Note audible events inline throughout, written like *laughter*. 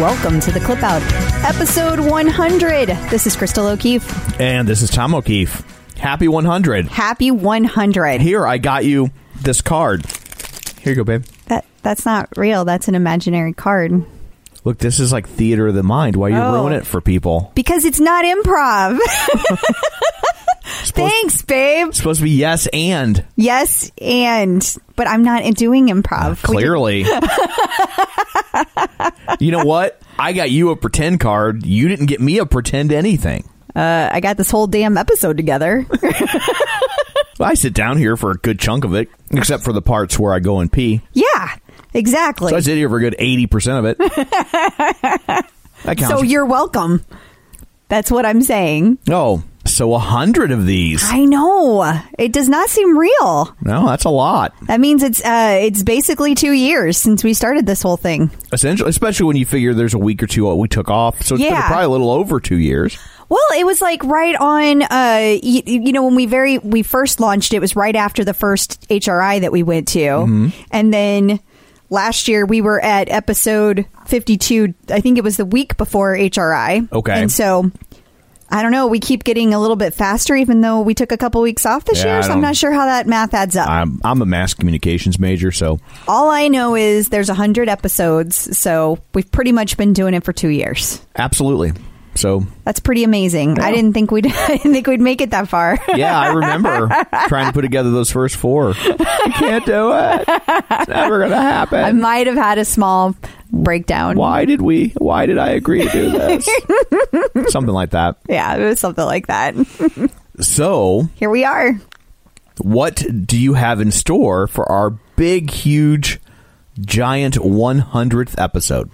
Welcome to the Clip Out, episode 100. This is Crystal O'Keefe. And this is Tom O'Keefe. Happy 100. Happy 100. Here, I got you this card. Here you go, babe. That that's not real. That's an imaginary card. Look, this is like theater of the mind. Why you Oh. ruin it for people? Because it's not improv. *laughs* *laughs* Thanks, babe. It's supposed to be yes and. Yes, and but I'm not doing improv. We- Clearly. *laughs* you know what? I got you a pretend card. You didn't get me a pretend anything. uh, I got this whole damn episode together. *laughs* I sit down here for a good chunk of it, except for the parts where I go and pee. yeah, exactly. So I sit here for a good 80% of it. *laughs* That counts. So you're welcome. That's what I'm saying. oh, so a hundred of these. I know. It does not seem real. No, that's a lot. That means it's uh it's basically 2 years since we started this whole thing. Essentially, especially when you figure there's a week or two we took off, so it's been Yeah. probably a little over two years. Well, it was like right on uh you, you know when we very we first launched it was right after the first HRI that we went to. Mm-hmm. And then last year we were at episode 52. I think it was the week before HRI. Okay. And so I don't know, we keep getting a little bit faster even though we took a couple weeks off this Yeah, year, so I'm don't- sure how that math adds up. I'm I'm a mass communications major, so All I know is there's a 100 episodes, so we've pretty much been doing it for 2 years. absolutely. So That's pretty amazing. I didn't think we'd *laughs* I didn't think we'd make it that far. yeah, I remember *laughs* trying to put together those first four. I can't do it. It's never gonna happen. I might have had a small breakdown. why did we? Why did I agree to do this? *laughs* Something like that. Yeah, it was something like that. *laughs* So, Here we are. what do you have in store for our big, huge, giant 100th episode?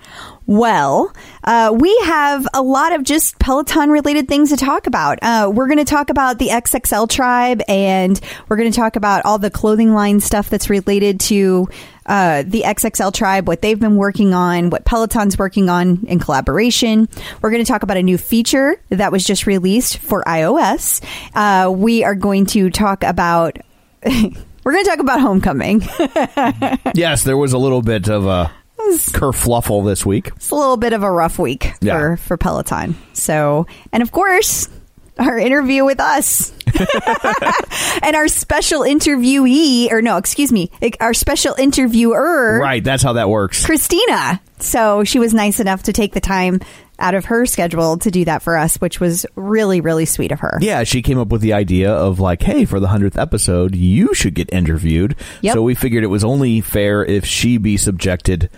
Well, uh, we have a lot of just Peloton related things to talk about. Uh, we're going to talk about the XXL tribe and we're going to talk about all the clothing line stuff that's related to uh, the XXL tribe, what they've been working on, what Peloton's working on in collaboration. We're going to talk about a new feature that was just released for iOS. Uh, we are going to talk about. *laughs* We're going to talk about homecoming. *laughs* Yes, there was a little bit of a kerfluffle this week. it's a little bit of a rough week Yeah. for for Peloton. So, and of course, our interview with us. *laughs* and our special interviewee or no, excuse me, our special interviewer Right, that's how that works. Christina. So, she was nice enough to take the time out of her schedule to do that for us, which was really really sweet of her. Yeah, she came up with the idea of like, hey, for the 100th episode, you should get interviewed. Yep. So we figured it was only fair if she be subjected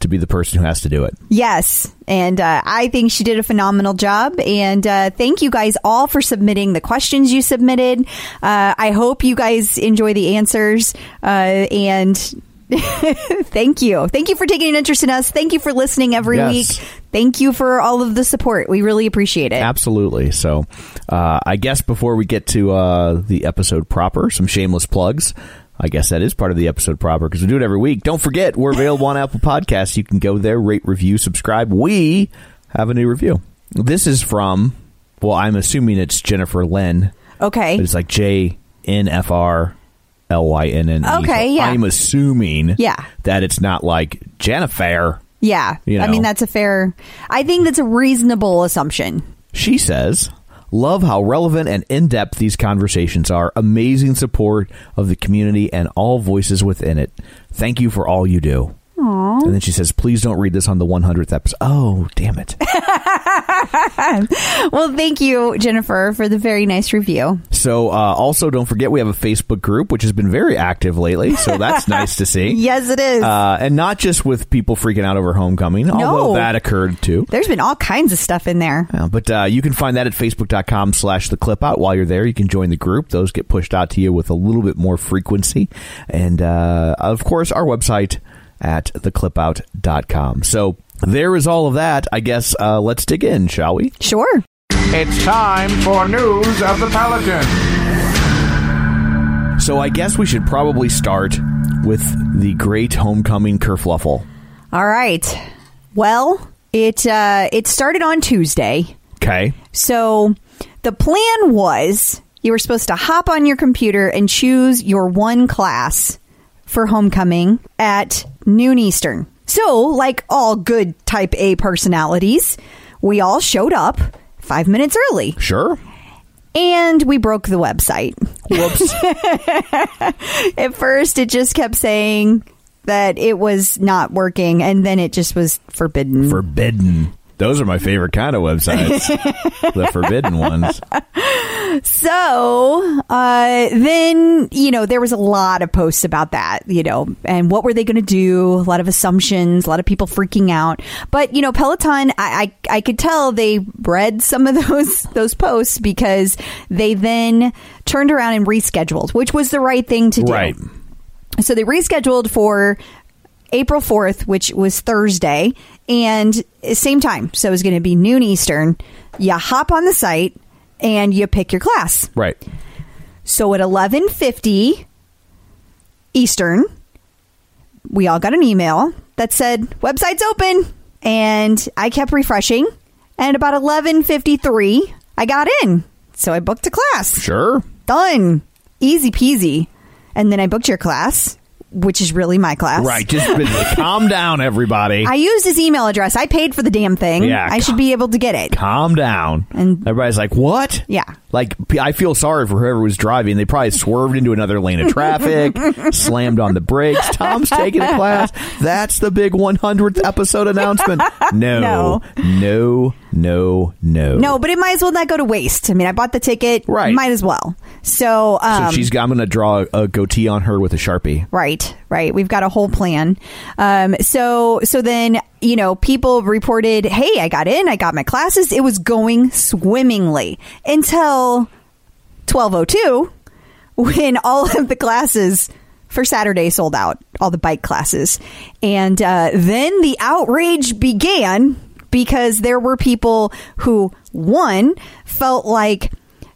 to be the person who has to do it. Yes. And uh, I think she did a phenomenal job. And uh, thank you guys all for submitting the questions you submitted. Uh, I hope you guys enjoy the answers. Uh, and *laughs* thank you. Thank you for taking an interest in us. Thank you for listening every Yes. week. Thank you for all of the support. We really appreciate it. Absolutely. So uh, I guess before we get to uh, the episode proper, some shameless plugs. I guess that is part of the episode proper because we do it every week. Don't forget, we're available on Apple Podcasts. You can go there, rate, review, subscribe. We have a new review. This is from, well, I'm assuming it's Jennifer Lynn. Okay. It's like J N F R L Y N N. Okay, yeah. I'm assuming Yeah. that it's not like Jennifer. Yeah. You I mean, that's a fair, I think that's a reasonable assumption. She says, Love how relevant and in depth these conversations are. Amazing support of the community and all voices within it. Thank you for all you do. Aww. And then she says, please don't read this on the 100th episode. Oh, damn it. *laughs* *laughs* Well, thank you, Jennifer, for the very nice review. So, uh, also, don't forget we have a Facebook group, which has been very active lately. So that's *laughs* nice to see. Yes, it is. Uh, and not just with people freaking out over homecoming, although that occurred too. There's been all kinds of stuff in there. Uh, but uh, you can find that at facebook.com slash the clip out. While you're there, you can join the group. Those get pushed out to you with a little bit more frequency. And uh, of course, our website at theclipout.com. So there is all of that. I guess uh, let's dig in, shall we? Sure. It's time for news of the Pelican. So I guess we should probably start with the great homecoming kerfluffle. All right. Well, it uh, it started on Tuesday. Okay. So the plan was you were supposed to hop on your computer and choose your one class for homecoming at noon Eastern. So, like all good type A personalities, we all showed up five minutes early Sure. and we broke the website. Whoops. *laughs* At first, it just kept saying that it was not working, and then it just was forbidden. forbidden. Those are my favorite kind of websites. *laughs* the forbidden ones. So uh, then, you know, there was a lot of posts about that, you know, and what were they going to do? A lot of assumptions, a lot of people freaking out. But you know, Peloton, I, I I could tell they read some of *laughs* those those posts because they then turned around and rescheduled, which was the right thing to do. Right. So they rescheduled for April 4th, which was Thursday, and same time. So it's going to be noon Eastern. You hop on the site and you pick your class. Right. So at 11:50 Eastern, we all got an email that said website's open and I kept refreshing and about 11:53 I got in. So I booked a class Sure. done easy peasy and then i booked your class which is really my class Right. Just *laughs* calm down, everybody. i used his email address i paid for the damn thing Yeah, i should be able to get it calm down. And- everybody's like, "What?" Yeah. Like I feel sorry for whoever was driving. They probably swerved into another lane of traffic, *laughs* slammed on the brakes. Tom's taking a class. That's the big 100th episode announcement. No, *laughs* No. no, no, no. no but it might as well not go to waste i mean i bought the ticket Right. might as well so um So she's. I'm going to draw a goatee on her with a sharpie. Right, right. We've got a whole plan. Um, so, so then you know, people reported, "Hey, I got in. I got my classes. It was going swimmingly until twelve oh two, when all of the classes." For Saturday sold out, all the bike classes. And uh, then the outrage began because there were people who, one, felt like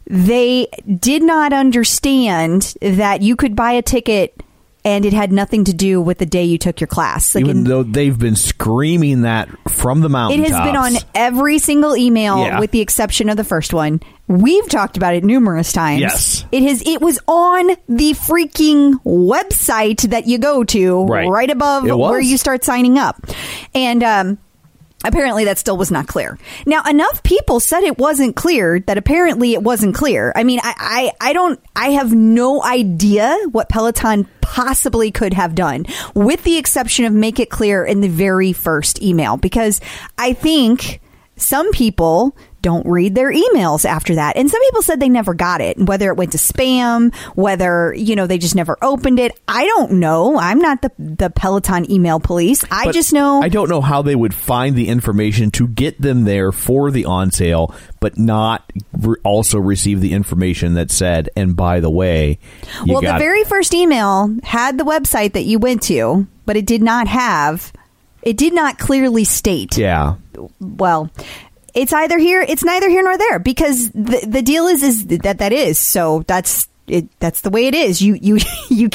they did not understand that you could buy a ticket and it had nothing to do with the day you took your class. Like Even in- though they've been screaming that from the mountain, it has been on every single email Yeah. with the exception of the first one. We've talked about it numerous times. Yes. It has it was on the freaking website that you go to Right. above where you start signing up. And um Apparently, that still was not clear. Now, enough people said it wasn't clear that apparently it wasn't clear. I mean, I, I, I don't, I have no idea what Peloton possibly could have done, with the exception of make it clear in the very first email, because I think some people don't read their emails after that. And some people said they never got it, whether it went to spam, whether, you know, they just never opened it. I don't know. I'm not the, the Peloton email police. I But just know. I don't know how they would find the information to get them there for the on sale, but not re- also receive the information that said, and by the way, you well, the very first email had the website that you went to, but it did not have, it did not clearly state. yeah, Well, it's either here, it's neither here nor there because the the deal is is that that is so that's it. That's the way it is. You you *laughs* you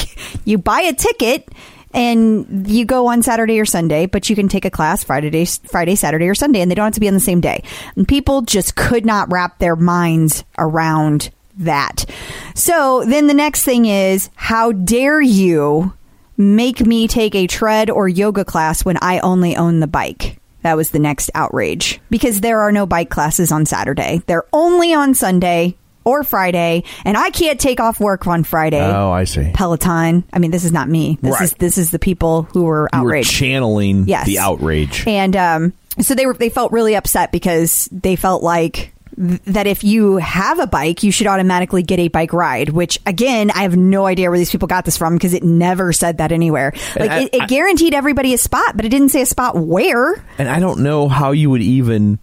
you buy a ticket. And you go on Saturday or Sunday, but you can take a class Friday, Friday, Saturday, or Sunday, and they don't have to be on the same day. And people just could not wrap their minds around that. So then the next thing is, how dare you make me take a tread or yoga class when I only own the bike? That was the next outrage because there are no bike classes on Saturday. They're only on Sunday or Friday, and I can't take off work on Friday. Oh, I see. Peloton. I mean, this is not me. This Right. is this is the people who were You were outraged. channeling Yes. the outrage. And um, so they were they felt really upset because they felt like that if you have a bike, you should automatically get a bike ride. Which again, I have no idea where these people got this from because it never said that anywhere. Like I- it, it I- guaranteed everybody a spot, but it didn't say a spot where. and I don't know how you would even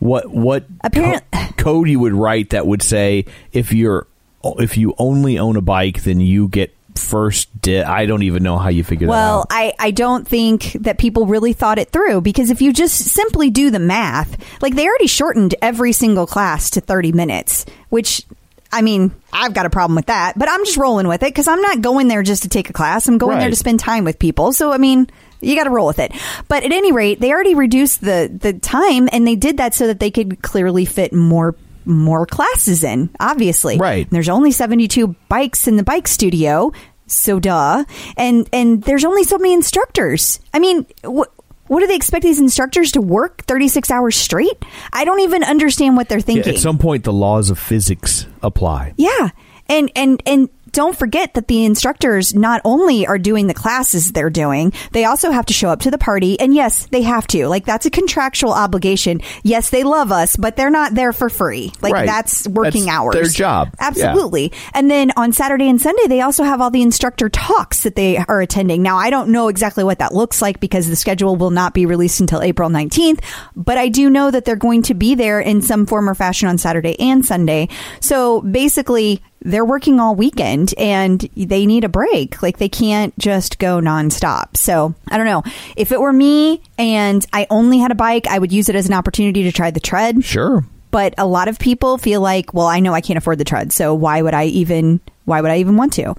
what what Apparent- co- code you would write that would say if you're if you only own a bike, then you get first di- I don't even know how you figured Well, that out. I, I don't think that people really thought it through because if you just simply do the math, like they already shortened every single class to 30 minutes, which I mean, I've got a problem with that, but I'm just rolling with it because I'm not going there just to take a class. I'm going there to spend time with people. So, I mean, you got to roll with it. But at any rate, they already reduced the, the time and they did that so that they could clearly fit more more classes in, obviously. Right. There's only 72 bikes in the bike studio, so duh. And and there's only so many instructors. I mean, wh- what do they expect these instructors to work 36 hours straight? I don't even understand what they're Yeah, thinking. at some point, the laws of physics apply. Yeah. And and and don't forget that the instructors not only are doing the classes they're doing, they also have to show up to the party. And yes, they have to. Like that's a contractual obligation. Yes, they love us, but they're not there for free. Like Right. that's working That's hours. their job. Yeah. Absolutely. And then on Saturday and Sunday, they also have all the instructor talks that they are attending. Now, I don't know exactly what that looks like because the schedule will not be released until April 19th, but I do know that they're going to be there in some form or fashion on Saturday and Sunday. So basically, they're working all weekend and they need a break. Like they can't just go nonstop. So I don't know. If it were me and I only had a bike, I would use it as an opportunity to try the tread Sure. but a lot of people feel like well i know i can't afford the tread so why would i even why would i even want to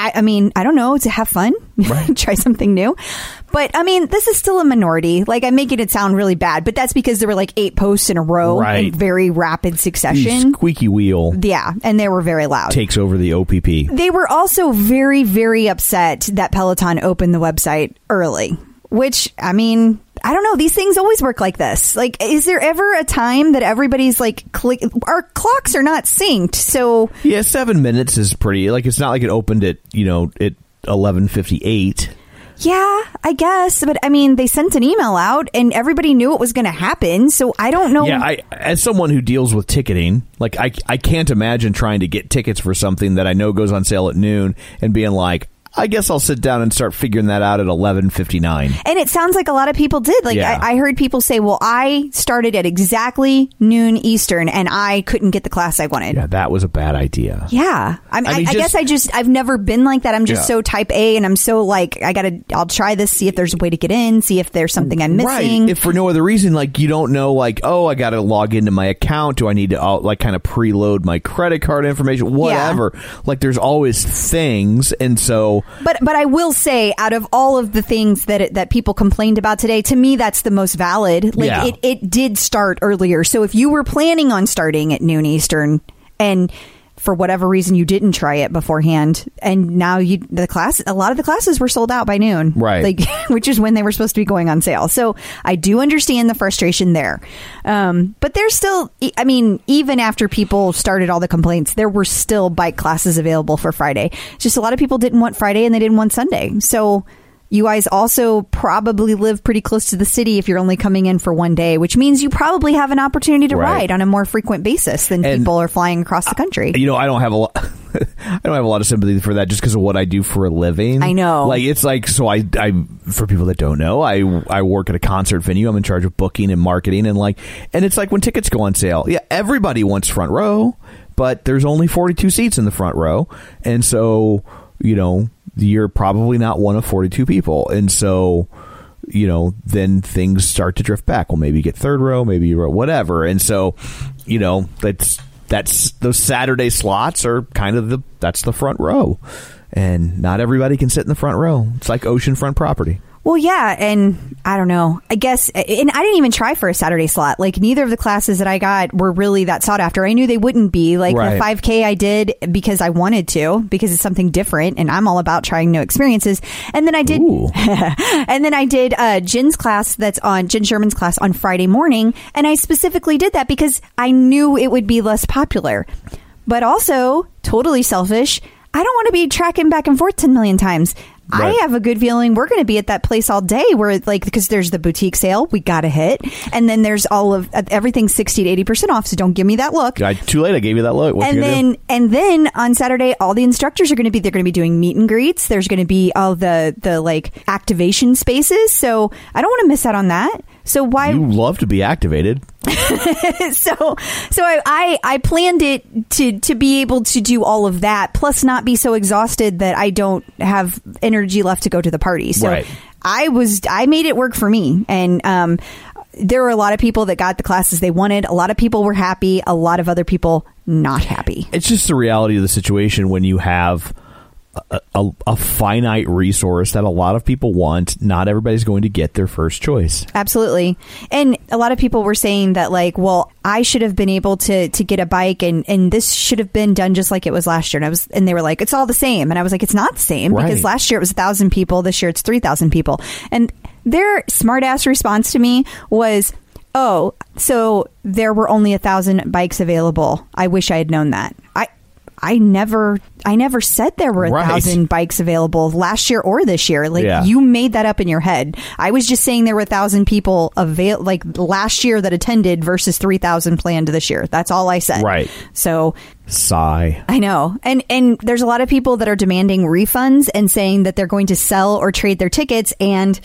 i, I mean i don't know to have fun Right. *laughs* try something new but i mean this is still a minority like i'm making it sound really bad but that's because there were like eight posts in a row Right. in very rapid The succession squeaky wheel yeah and they were very loud takes over the OPP. they were also very, very upset that Peloton opened the website early, which, I mean, I don't know. These things always work like this. Like, is there ever a time that everybody's like, click? Our clocks are not synced. So, Yeah, seven minutes is pretty. Like it's not like it opened at you know at eleven fifty eight. yeah, I guess. But I mean, they sent an email out and everybody knew it was going to happen. So I don't know. Yeah, I as someone who deals with ticketing, like I I can't imagine trying to get tickets for something that I know goes on sale at noon and being like, I guess I'll sit down and start figuring that out at eleven fifty nine. And it sounds like a lot of people did. Like Yeah. I, I heard people say, "Well, I started at exactly noon Eastern, and I couldn't get the class I wanted." Yeah, that was a bad idea. Yeah, I, mean, I I, mean, I guess I just I've never been like that. I'm just Yeah. so type A, and I'm so like I gotta. I'll try this, see if there's a way to get in, see if there's something I'm missing. Right. If for no other reason, like you don't know, like oh, I got to log into my account. Do I need to uh, like kind of preload my credit card information? Whatever. Like there's always things, and so But but I will say, out of all of the things that it, that people complained about today, to me that's the most valid. Like Yeah. it, it did start earlier. So if you were planning on starting at noon Eastern, and for whatever reason you didn't try it beforehand, and now you the class a lot of the classes were sold out by noon, Right. Like *laughs* which is when they were supposed to be going on sale. So I do understand the frustration there, um, but there's still. I mean, even after people started all the complaints, there were still bike classes available for Friday. It's just a lot of people didn't want Friday and they didn't want Sunday. So you guys also probably live pretty close to the city if you're only coming in for one day, which means you probably have an opportunity to Right. ride on a more frequent basis than And- people are flying across the country. you know, I don't have a lot. *laughs* I don't have a lot of sympathy for that just because of what I do for a living. I know. Like it's like so. I I for people that don't know, I I work at a concert venue. I'm in charge of booking and marketing, and like, and it's like when tickets go on sale. Yeah, everybody wants front row, but there's only 42 seats in the front row, and so you know you're probably not one of 42 people, and so you know, then things start to drift back. Well, maybe you get third row, maybe you row whatever, and so you know that's that's those Saturday slots are kind of the that's the front row, and not everybody can sit in the front row. It's like oceanfront property. Well, yeah, and I don't know. I guess, and I didn't even try for a Saturday slot. Like neither of the classes that I got were really that sought after. I knew they wouldn't be. Like Right. the 5K I did because I wanted to, because it's something different, and I'm all about trying new experiences. And then I did, *laughs* and then I did uh, Jenn's class that's on Jenn Sherman's class on Friday morning, and I specifically did that because I knew it would be less popular. But also, totally selfish. I don't want to be tracking back and forth 10 million times. I have a good feeling we're going to be at that place all day where like because there's the boutique sale we got to hit and then there's all of uh, everything 60 to 80% off so don't give me that look I, too late. I gave you that look. What and then and then on Saturday all the instructors are going to be they're going to be doing meet and greets there's going to be all the the like activation spaces so I don't want to miss out on that so why you love to be activated. *laughs* so so I, I I planned it to to be able to do all of that plus not be so exhausted that I don't have energy left to go to the party. So Right. I was I made it work for me and um there were a lot of people that got the classes they wanted. A lot of people were happy, a lot of other people not happy. It's just the reality of the situation when you have a, a, a finite resource that a lot of people want. Not everybody's going to get their first choice. Absolutely. And a lot of people were saying that like, well, I should have been able to to get a bike and and this should have been done just like it was last year. And I was and they were like, it's all the same. And I was like, it's not the same because last year it was 1000 people, this year it's 3000 people. And their smart ass response to me was Oh, so there were only a thousand bikes available. I wish I had known that. I I never I never said there were a Right. thousand bikes available last year or this year. Like Yeah. you made that up in your head. I was just saying there were a thousand people avail like last year that attended versus three thousand planned this year. That's all I said. Right. So Sigh. I know, and and there's a lot of people that are demanding refunds and saying that they're going to sell or trade their tickets. And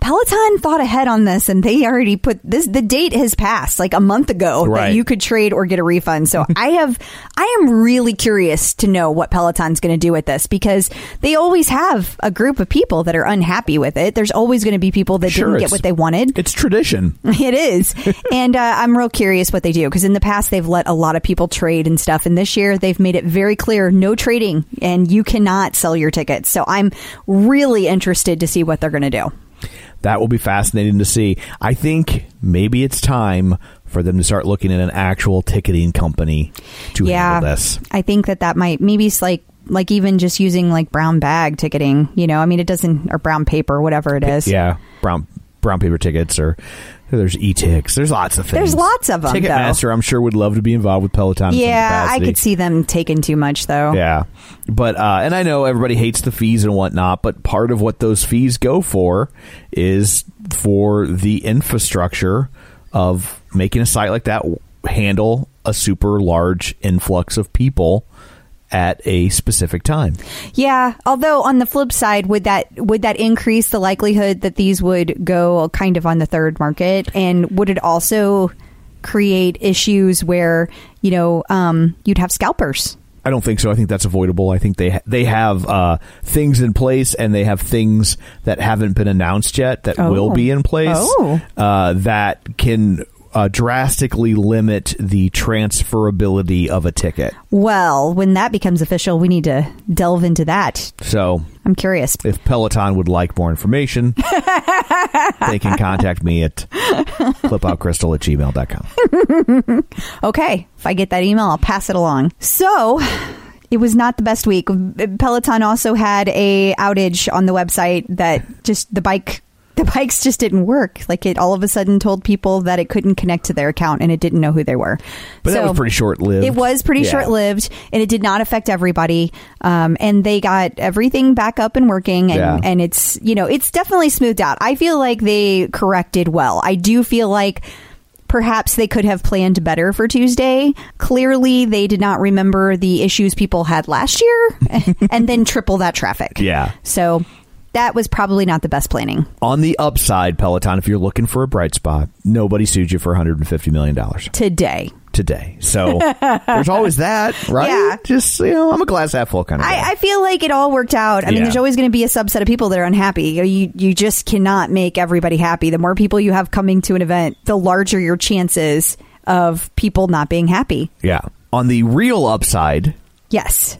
Peloton thought ahead on this, and they already put this. The date has passed like a month ago Right. that you could trade or get a refund. So *laughs* I have, I am really curious to know what Peloton's going to do with this because they always have a group of people that are unhappy with it. There's always going to be people that Sure, didn't get what they wanted. It's tradition. *laughs* It is. *laughs* and uh, I'm real curious what they do because in the past they've let a lot of people trade and stuff. And this year they've made it very clear no trading and you cannot sell your tickets. So I'm really interested to see what they're going to do. That will be fascinating to see. I think maybe it's time for them to start looking at an actual ticketing company to yeah. handle this. I think that that might, maybe it's like, like even just using like brown bag ticketing, you know, I mean, it doesn't, or brown paper, whatever it is. Yeah, brown brown paper tickets or there's e-tix. There's lots of things. There's lots of 'em, Ticketmaster, I'm sure, would love to be involved with Peloton. Yeah, I could see them taking too much though. Yeah, but uh, and I know everybody hates the fees and whatnot, but part of what those fees go for is for the infrastructure of making a site like that handle a super large influx of people at a specific time. Yeah, although on the flip side, would that would that increase the likelihood that these would go kind of on the third market, and would it also create issues where you know um, you'd have scalpers? I don't think so. I think that's avoidable. I think they ha- they have uh, things in place, and they have things that haven't been announced yet that Oh. will be in place Oh. uh, that can uh, drastically limit the transferability of a ticket. Well, when that becomes official, we need to delve into that. So, I'm curious. if Peloton would like more information, *laughs* they can contact me at clipoutcrystal at gmail.com. *laughs* Okay, if I get that email, I'll pass it along. So. It was not the best week. Peloton also had a outage on the website that just the bike the bikes just didn't work. Like it all of a sudden told people that it couldn't connect to their account and it didn't know who they were. But that was pretty short lived. It was pretty Yeah. short lived, and it did not affect everybody. Um, and they got everything back up and working, and, Yeah. and it's you know it's definitely smoothed out. I feel like they corrected well. I do feel like. Perhaps they could have planned better for Tuesday. Clearly, they did not remember the issues people had last year *laughs* and then triple that traffic. Yeah. So that was probably not the best planning. On the upside, Peloton, if you're looking for a bright spot, nobody sued you for $150 million Today. today. So *laughs* there's always that, right? Yeah. Just, you know, I'm a glass half full kind of guy. I, I feel like it all worked out. I mean, there's always going to be a subset of people that are unhappy. You you just cannot make everybody happy. The more people you have coming to an event, the larger your chances of people not being happy. yeah. On the real upside, Yes.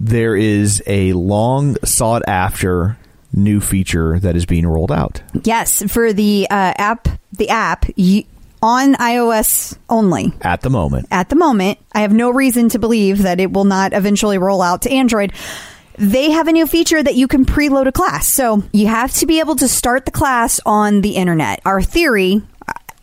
there is a long sought after new feature that is being rolled out. Yes, for the uh, app, the app you, on iOS only. At the moment, At the moment, I have no reason to believe that it will not eventually roll out to Android. They have a new feature that you can preload a class. So you have to be able to start the class on the internet. Our theory,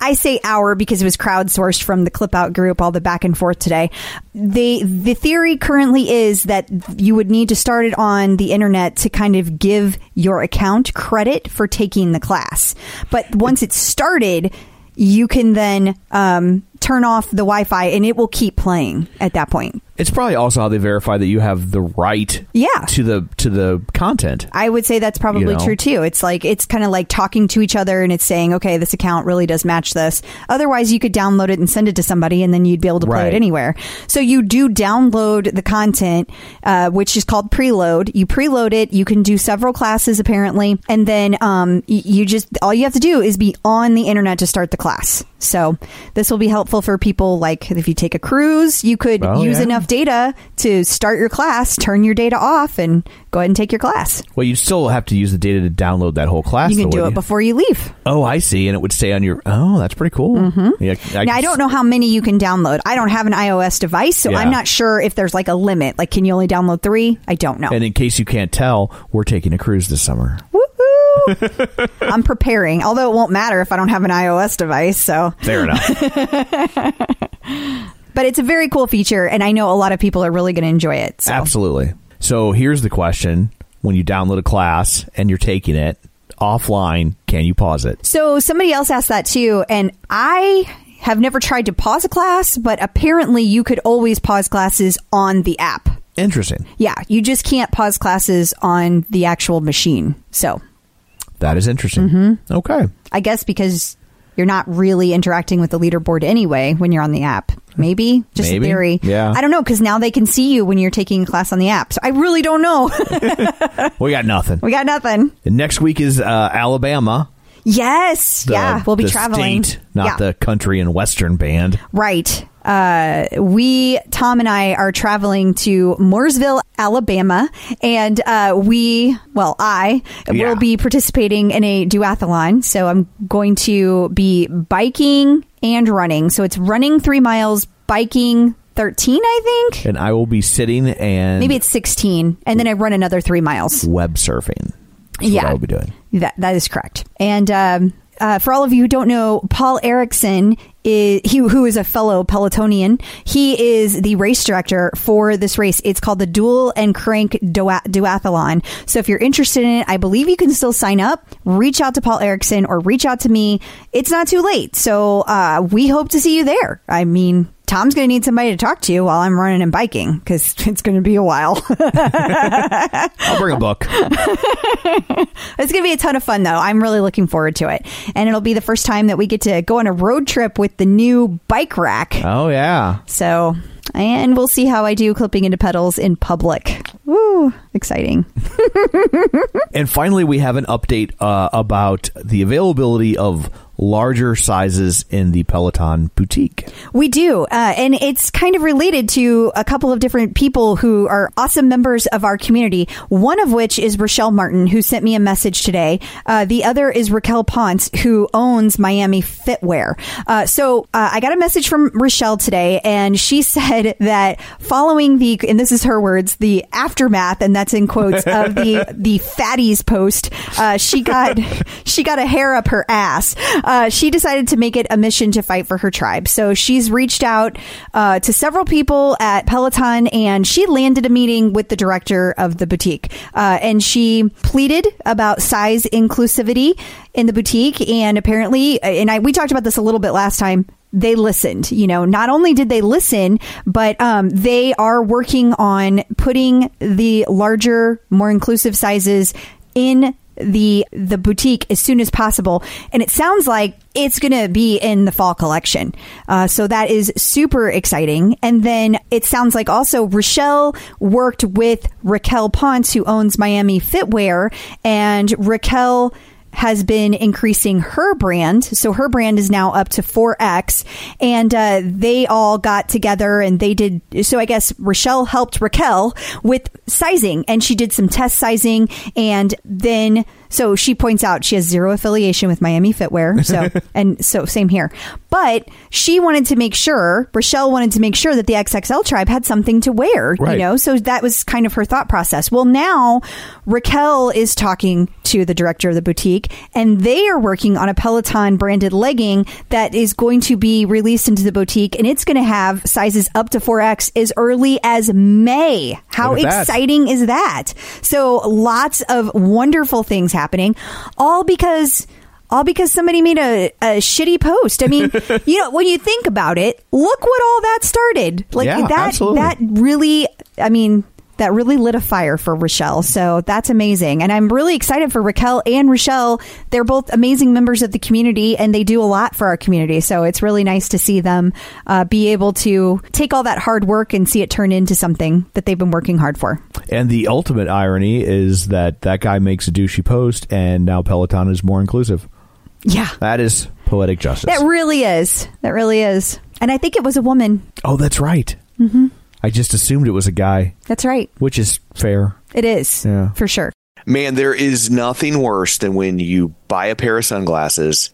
I say our because it was crowdsourced from the clip out group, all the back and forth today. They, the theory currently is that you would need to start it on the internet to kind of give your account credit for taking the class. But once it's started, you can then um, turn off the Wi-Fi and it will keep playing at that point. It's probably also how they verify that you have the right Yeah. to the to the content. I would say that's probably You know? true too. It's like it's kind of like talking to each other and it's saying, okay, this account really does match this. Otherwise, you could download it and send it to somebody, and then you'd be able to play Right. it anywhere. So you do download the content, uh, which is called preload. You preload it. You can do several classes apparently, and then um, you just all you have to do is be on the internet to start the class. So this will be helpful for people like if you take a cruise, you could Oh, use yeah. enough data to start your class, turn your data off, and go ahead and take your class. Well, you still have to use the data to download that whole class. You can though, do it you? before you leave. Oh, I see, and it would stay on your. Oh, that's pretty cool. Mm-hmm. Yeah, Now, I don't know how many you can download. I don't have an iOS device, so Yeah. I'm not sure if there's like a limit. Like, can you only download three? I don't know. And in case you can't tell, we're taking a cruise this summer. I'm preparing, although it won't matter if I don't have an iOS device. So, Fair enough. *laughs* but it's a very cool feature, and I know a lot of people are really going to enjoy it. So. Absolutely. So here's the question: When you download a class and you're taking it offline, can you pause it? So somebody else asked that too, and I have never tried to pause a class, but apparently you could always pause classes on the app. Interesting. Yeah, you just can't pause classes on the actual machine. So That is interesting. Mm-hmm. Okay. I guess because you're not really interacting with the leaderboard anyway when you're on the app. Maybe just Maybe. a theory. Yeah. I don't know because now they can see you when you're taking a class on the app. So I really don't know. *laughs* We got nothing. we got nothing. And next week is uh, Alabama. Yes. the- yeah. We'll be the traveling. State, not yeah. the country and western band. Right. Uh, we, Tom and I, are traveling to Mooresville, Alabama, and uh, we, well, I Yeah. will be participating in a duathlon. So I'm going to be biking and running. So it's running three miles, biking 13, I think. And I will be sitting and Maybe it's 16, and then I run another three miles. web surfing. Yeah. I will be doing. That that is correct. And um, uh, for all of you who don't know, Paul Erickson is he who is a fellow Pelotonian. He is the race director for this race. It's called the Dual and Crank Duathlon. So if you're interested in it, I believe you can still sign up. Reach out to Paul Erickson or reach out to me. It's not too late. So uh, we hope to see you there. I mean. Tom's going to need somebody to talk to you while I'm running and biking because *laughs* it's going to be a while. *laughs* I'll bring a book. *laughs* It's going to be a ton of fun, though. I'm really looking forward to it. And it'll be the first time that we get to go on a road trip with the new bike rack. oh yeah. So, and we'll see how I do clipping into pedals in public. Woo, exciting. And finally, we have an update uh, about the availability of larger sizes in the Peloton boutique. We do. Uh, and it's kind of related to a couple of different people who are awesome members of our community. One of which is Rochelle Martin, who sent me a message today. Uh, the other is Raquel Ponce, who owns Miami Fitwear. Uh, so uh, I got a message from Rochelle today, and she *laughs* said that following the, and this is her words, the aftermath, and that's in quotes, *laughs* of the, the fatties post, uh, she got, *laughs* she got a hair up her ass. Uh, she decided to make it a mission to fight for her tribe. So she's reached out uh, to several people at Peloton and she landed a meeting with the director of the boutique. Uh, and she pleaded about size inclusivity in the boutique. And apparently, and I, we talked about this a little bit last time. They listened. You know, not only did they listen, but um, they are working on putting the larger, more inclusive sizes in the the boutique as soon as possible. And it sounds like it's going to be in the fall collection. Uh, so that is super exciting. And then it sounds like also rochelle worked with raquel ponce who owns miami fitwear and raquel has been increasing her brand. So her brand is now up to 4X. And uh, they all got together and they did. So I guess Rochelle helped Raquel with sizing and she did some test sizing. And then, so she points out she has zero affiliation with Miami Fitwear. So, *laughs* and so same here. But she wanted to make sure, Rochelle wanted to make sure that the XXL tribe had something to wear, Right. you know? So that was kind of her thought process. Well, now Raquel is talking to the director of the boutique, and they are working on a Peloton branded legging that is going to be released into the boutique, and it's going to have sizes up to 4X as early as May. How at that. exciting is that? So lots of wonderful things happening, all because all because somebody made a, a shitty post. I mean, *laughs* you know, when you think about it, look what all that started. Like Yeah, that absolutely. that really I mean, that really lit a fire for Rochelle. So that's amazing. And I'm really excited for Raquel and Rochelle. They're both amazing members of the community and they do a lot for our community. So it's really nice to see them uh, be able to take all that hard work and see it turn into something that they've been working hard for. And the ultimate irony is that that guy makes a douchey post, and now Peloton is more inclusive. Yeah. That is poetic justice. That really is. That really is. And I think it was a woman. oh, that's right. Mm-hmm. I just assumed it was a guy, That's right. which is fair. It is. Yeah. For sure. Man, there is nothing worse than when you buy a pair of sunglasses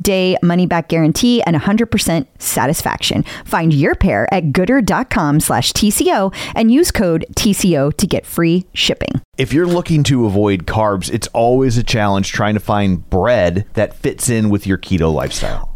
day money back guarantee and 100% satisfaction. Find your pair at goodr.com slash TCO and use code TCO to get free shipping. If you're looking to avoid carbs, it's always a challenge trying to find bread that fits in with your keto lifestyle.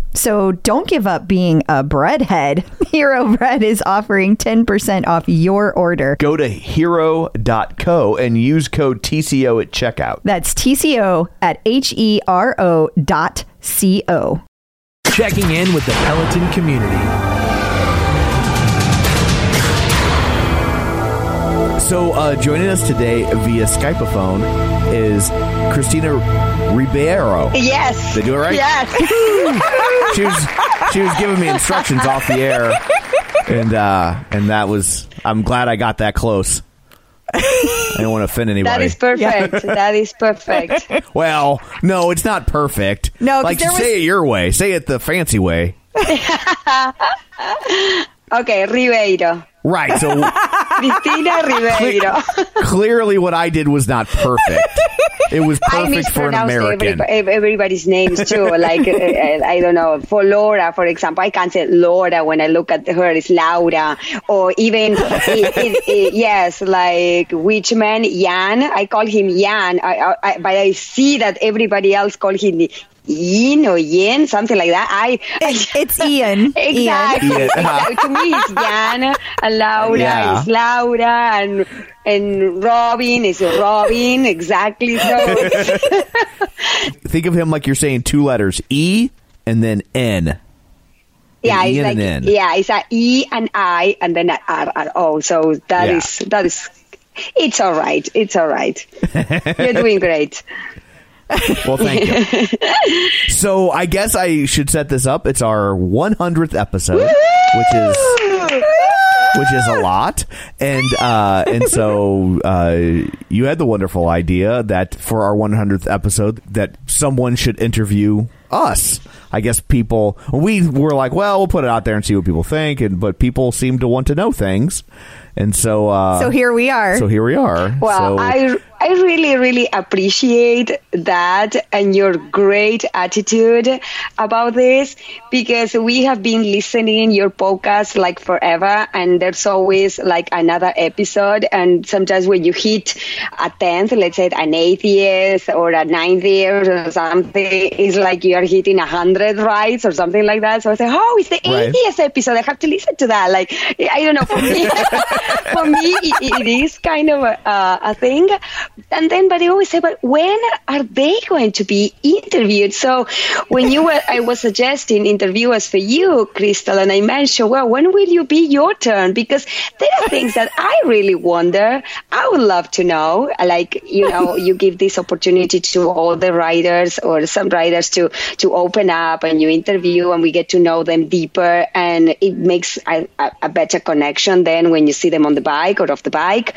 So don't give up being a breadhead. *laughs* Hero Bread is offering 10% off your order. Go to hero.co and use code TCO at checkout. That's TCO at H E R O dot C O. Checking in with the Peloton community. So, uh, joining us today via Skypeophone is Christina Ribeiro. Yes. They do it right? Yes. *laughs* She was she was giving me instructions off the air, and uh, and that was I'm glad I got that close. I don't want to offend anybody. that is perfect. That is perfect. well, no, it's not perfect. No, like there say was- it your way. Say it the fancy way. *laughs* Okay, Ribeiro. Right. So Cristina *laughs* Ribeiro. clearly, what I did was not perfect. It was *laughs* perfect for an American. everybo- everybody's names too. Like, uh, uh, I don't know, for Laura, for example, I can't say Laura when I look at her, it's Laura. Or even, it, it, it- yes, like which man Jan. I call him Jan, I, I, I, but I see that everybody else call him Yin or Yin, something like that. I, I *laughs* It's *laughs* Ian. Exactly. Ian. Uh-huh. exactly. to me, it's *laughs* Jan, and Laura Yeah. is Laura, and and Robin is Robin. Exactly. So Think of him like you're saying two letters E and then N. yeah, Ian it's like and N. yeah, it's a E and I, and then a R R O. So that Yeah. is that is. It's all right. It's all right. You're doing great. Well, thank you. *laughs* so I guess I should set this up. It's our 100th episode, which is which is a lot. And uh, and so uh, you had the wonderful idea that for our 100th episode that someone should interview us. I guess people we were like, well, we'll put it out there and see what people think, and but people seem to want to know things, and so uh, So here we are. so here we are. Well, so, I I really really appreciate that and your great attitude about this because we have been listening your podcast like forever and there's always like another episode and sometimes when you hit a tenth, let's say an eightieth or a ninetieth or something, it's like you are hitting a hundred rights or something like that. So I say, oh, it's the Right. eightieth episode. I have to listen to that. Like I don't know for me, *laughs* for me it, it is kind of a, a thing. And then, but they always say, but when are they going to be interviewed? So when you were, I was suggesting interviewers for you, Crystal, and I mentioned, well, when will you be your turn? Because there are things that I really wonder. I would love to know. Like you know, *laughs* you give this opportunity to all the writers or some writers to to open up and you interview and we get to know them deeper and it makes a, a, a better connection than when you see them on the bike or off the bike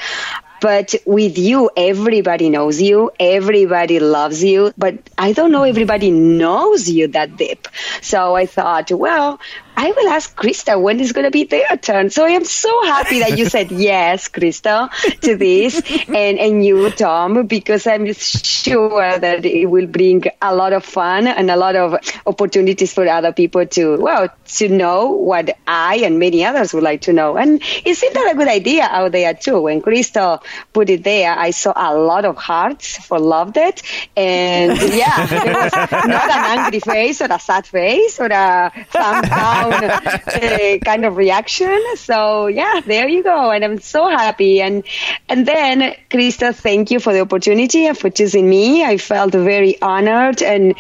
but with you everybody knows you. Everybody loves you. But i don't know everybody knows you that deep. So i thought well I will ask Krista when is going to be their turn. So I am so happy that you said *laughs* yes, Krista, to this, and and you, Tom, because I'm sure that it will bring a lot of fun and a lot of opportunities for other people to well to know what I and many others would like to know. And it seemed like a good idea out there too. When Krista put it there, I saw a lot of hearts for loved it, and yeah, it was not an angry face or a sad face or a *laughs* thumb down uh, kind of reaction. So yeah, there you go, and I'm so happy. And and then Krista, thank you for the opportunity and for choosing me. I felt very honored and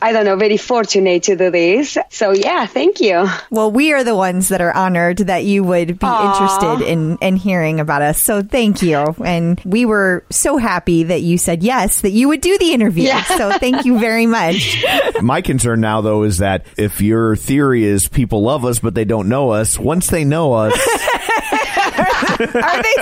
I don't know, very fortunate to do this. So yeah, thank you. Well, we are the ones that are honored that you would be Aw. interested in, in hearing about us. So thank you. And we were so happy that you said yes, that you would do the interview. Yeah. So thank you very much. my concern now though is that if your theory is people love us but they don't know us, once they know us, *laughs* Are they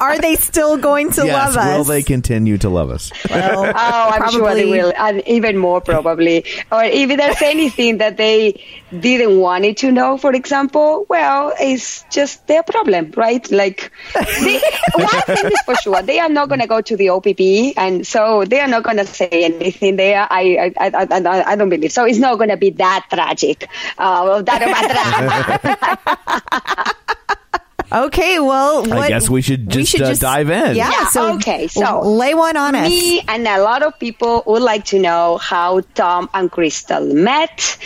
are they still going to yes, love us? will they continue to love us? Well, Oh, I'm sure they will, and even more probably. Or if there's anything that they didn't want it to know, for example, well, it's just their problem, right? Like, they, one thing is for sure, they are not going to go to the OPP, and so they are not going to say anything there. I, I, I, I, I don't believe so. It's not going to be that tragic. Uh, that *laughs* Okay, well, I guess we should just, uh, dive in. Yeah, Yeah, so okay, so lay one on us. Me and a lot of people would like to know how Tom and Crystal met,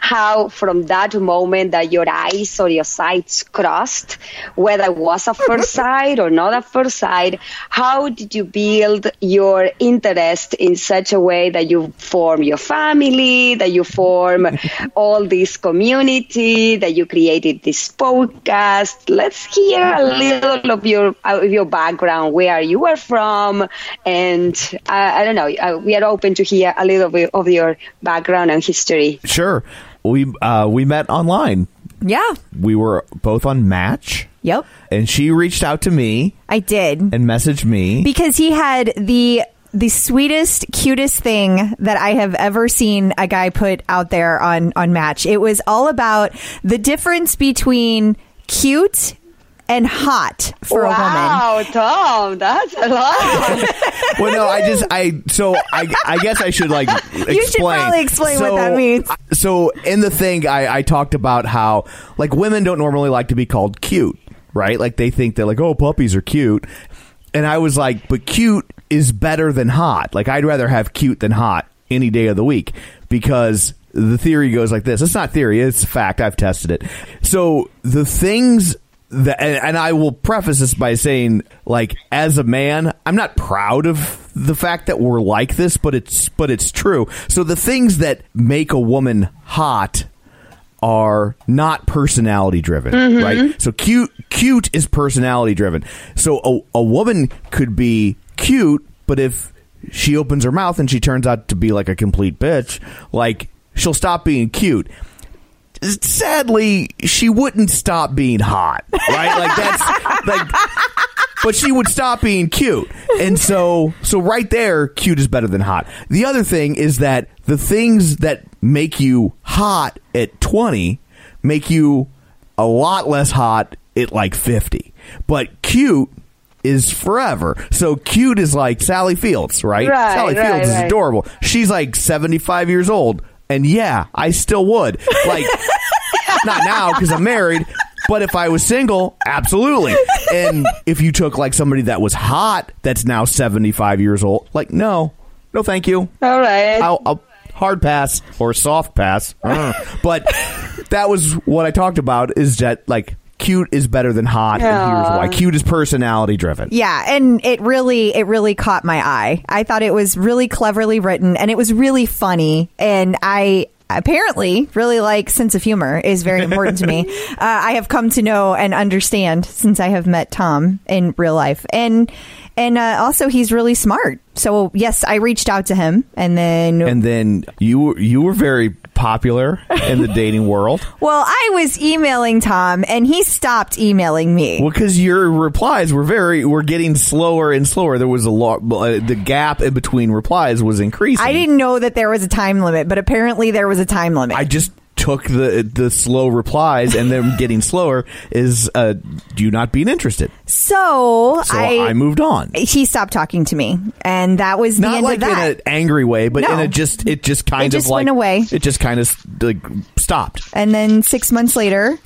how from that moment that your eyes or your sights crossed, whether it was a first *laughs* sight or not a first sight, how did you build your interest in such a way that you form your family, that you form *laughs* all this community, that you created this podcast. Let's hear a little of your of your background, where you are from, and uh, I don't know. Uh, we are open to hear a little bit of your background and history. Sure. We uh, we met online. Yeah. We were both on Match, Yep. and she reached out to me I did. and messaged me. because he had the the sweetest, cutest thing that I have ever seen a guy put out there on on Match. It was all about the difference between cute and hot for a woman. wow, Tom, that's a lot. *laughs* well, no, I just I so I I guess I should like explain. *laughs* You should probably explain what that means. So in the thing, I I talked about how like women don't normally like to be called cute, right? Like they think they're like, oh, puppies are cute, and I was like, but cute is better than hot. Like I'd rather have cute than hot any day of the week because the theory goes like this. It's not theory; it's fact. I've tested it. So the things that, and, and I will preface this by saying, like, as a man, I'm not proud of the fact that we're like this, but it's but it's true. So the things that make a woman hot are not personality driven, mm-hmm. right? So cute cute is personality driven. So a, a woman could be cute, but if she opens her mouth and she turns out to be like a complete bitch, like she'll stop being cute. Sadly, she wouldn't stop being hot, right? Like that's like, but she would stop being cute, and so so right there, cute is better than hot. The other thing is that the things that make you hot at twenty make you a lot less hot at like fifty, but cute. Is forever. So cute is like Sally Fields, right? Right, Sally right, Fields is right. adorable. She's like 75 years old. And yeah, I still would. Like, *laughs* not now because I'm married, but if I was single, absolutely. And if you took like somebody that was hot that's now 75 years old, like, no, no, thank you. All right. I'll, I'll hard pass or soft pass. But that was what I talked about is that like cute is better than hot. And here's why cute is personality driven. Yeah, and it really it really caught my eye. I thought it was really cleverly written and it was really funny and I apparently really like sense of humor is very *laughs* important to me. Uh, I have come to know and understand since I have met Tom in real life. And and uh, also he's really smart. So yes, I reached out to him and then And then you were- you were very popular in the dating world. *laughs* well, I was emailing Tom and he stopped emailing me. Well, because your replies were very were getting slower and slower. There was a lot. Uh, the gap in between replies was increasing. I didn't know that there was a time limit, but apparently there was a time limit. I just took the the slow replies and then getting slower is uh, you not being interested. so So I, moved on. he stopped talking to me, and that was the Not end like of that. in an angry way, but in No. a just it just kind It just of like went away. It just kind of like stopped. and then six months later,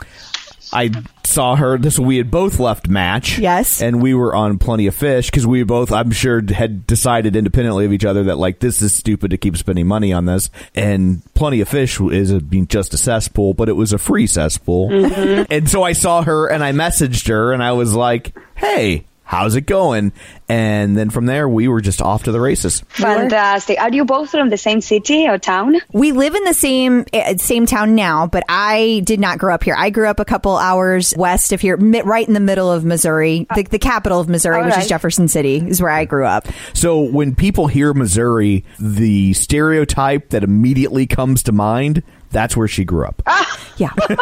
I saw her. This we had both left match. Yes. and we were on Plenty of Fish because we both, I'm sure, had decided independently of each other that like this is stupid to keep spending money on this. And Plenty of Fish is a, being just a cesspool, but it was a free cesspool. Mm-hmm. And so I saw her and I messaged her and I was like, "Hey." How's it going? And then from there, we were just off to the races. Fantastic. Are you both from the same city or town? we live in the same uh, same town now, but I did not grow up here. I grew up a couple hours west of here, mi- right in the middle of Missouri, the, the capital of Missouri, All which is. Jefferson City, is where I grew up. So when people hear Missouri, the stereotype that immediately comes to mind, that's where she grew up. *laughs* Yeah, *laughs* but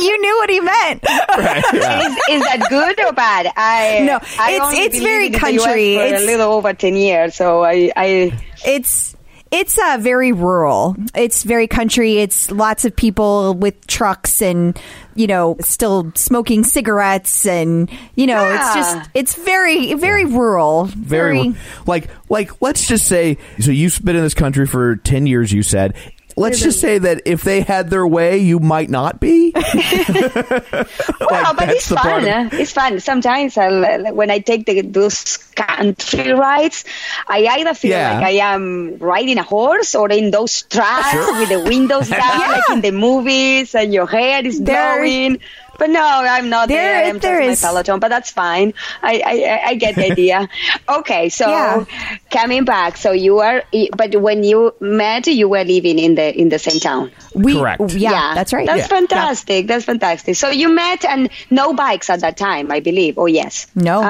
you knew what he meant. *laughs* Is, is that good or bad? I No, I it's- only it's very living in the US country. for It's- a little over ten years, so I, I It's it's uh, very rural. It's very country. It's lots of people with trucks and you know still smoking cigarettes and you know it's just it's very very rural. very like like let's just say so you've been in this country for 10 years you said let's just say that if they had their way you might not be *laughs* *laughs* Well, but it's fun. of- eh? It's fun. Sometimes I'll, when I take the, those country rides, I either feel Yeah. like I am riding a horse or in those tracks with the windows *laughs* down, like in the movies, and your hair is blowing. But no, I'm not There- there. I'm there just is- my peloton, but that's fine. I, I, I- I get the idea. *laughs* okay, so Yeah. coming back, so you are, but when you met, you were living in the in the same town. We, Correct. Yeah, that's right. That's Yeah. fantastic. That's fantastic. So you met and no bikes at that time, I believe. Oh yes. No. Oh,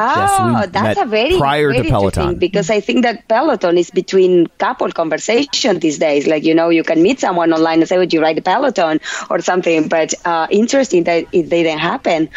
Yes, that's a very prior very interesting Peloton. because I think that Peloton is between couple conversation these days. Like you know, you can meet someone online and say, "Would you ride a Peloton or something?" But uh, interesting that didn't happen.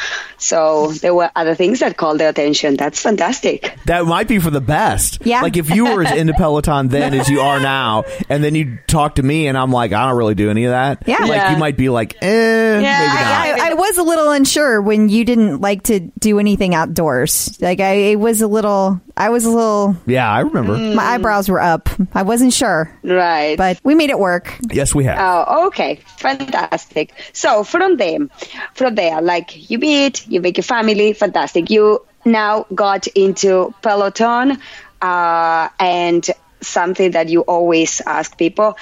So there were other things that called their attention. That's fantastic. that might be for the best Yeah. like if you were as *laughs* into peloton then as you are now and then you talk to me and i'm like i don't really do any of that Yeah. like Yeah. you might be like eh, maybe not I, I was a little unsure when you didn't like to do anything outdoors. Like I it was a little, I was a little, yeah i remember Mm. my eyebrows were up. I wasn't sure, Right. but we made it work. yes we have Oh, okay, fantastic. So from them, from there, like you meet, you make a family, fantastic. You now got into Peloton, uh, and something that you always ask people: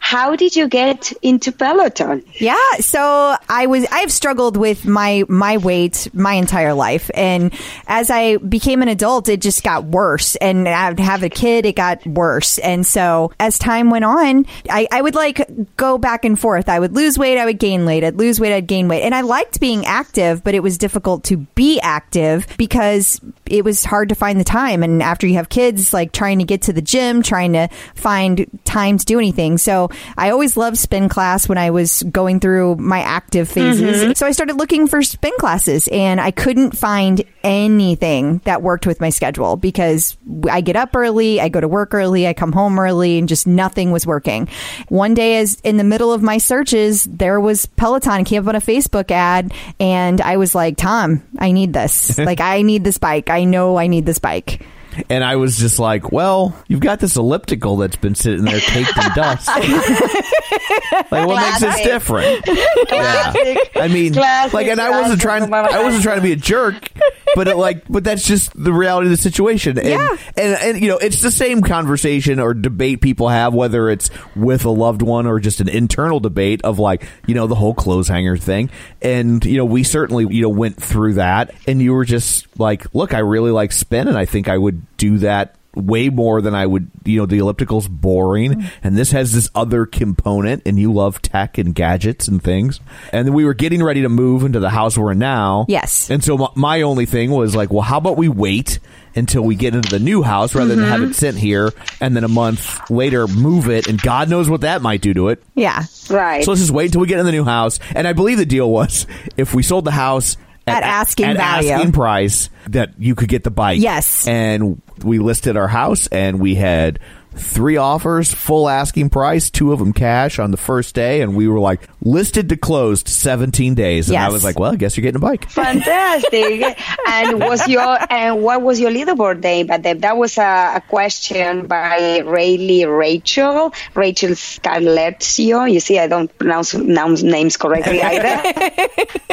How did you get into Peloton? Yeah, so I was I've struggled with my my weight my entire life. And as I became an adult it just got worse. And I'd have a kid it got worse. And so as time went on I, I would like go back and forth. I would lose weight I would gain weight. I'd lose weight I'd gain weight. And I liked being active but it was difficult to be active because it was hard to find the time. And after you have kids like trying to get to the gym trying to find time to do anything. So I always loved spin class when I was going through my active phases. Mm-hmm. So I started looking for spin classes and I couldn't find anything that worked with my schedule because I get up early, I go to work early, I come home early, and just nothing was working. One day, as in the middle of my searches, there was Peloton came up on a Facebook ad, and I was like, Tom, I need this. *laughs* like, I need this bike. I know I need this bike. And I was just like, well, you've got this elliptical that's been sitting there caked in dust. *laughs* like, what makes this Classic. different? Yeah. I mean, Classic, like, and I wasn't trying, I wasn't trying to be a jerk, but it, like, but that's just the reality of the situation. And, Yeah. and, and, you know, it's the same conversation or debate people have, whether it's with a loved one or just an internal debate of like, you know, the whole clothes hanger thing. And, you know, we certainly, you know, went through that and you were just like, look, I really like spin and I think I would do that way more than I would, you know, the elliptical's boring mm. and this has this other component and you love tech and gadgets and things. And then we were getting ready to move into the house we're in now. Yes. And so my, my only thing was like, well, how about we wait until we get into the new house rather than have mm-hmm. it sent here and then a month later move it and God knows what that might do to it. Yeah. Right. So let's just wait until we get in the new house. And I believe the deal was if we sold the house At asking at value. asking price, that you could get the bike. Yes. And we listed our house, and we had three offers, full asking price, two of them cash on the first day, and we were like listed to closed 17 days. And I was like, well, I guess you're getting a bike. Fantastic. *laughs* and was your and what was your leaderboard name? But that, that was a, a question by Rayleigh Rachel, Rachel Scarletzio. You see, I don't pronounce, pronounce names correctly either.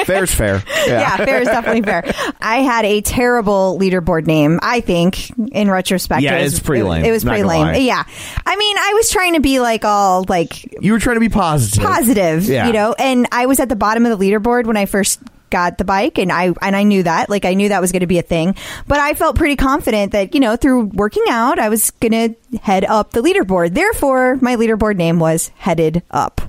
Fair's *laughs* fair. yeah, fair is definitely fair. I had a terrible leaderboard name. I think, in retrospect, Yeah, it was, it's pretty lame. It, was Not pretty lame. lie. Yeah, I mean, I was trying to be like all like You were trying to be positive. positive, Yeah. you know, and I was at the bottom of the leaderboard when I first got the bike and I and I knew that. Like I knew that was going to be a thing. But I felt pretty confident that you know through working out I was going to head up the leaderboard. Therefore my leaderboard name was headed up.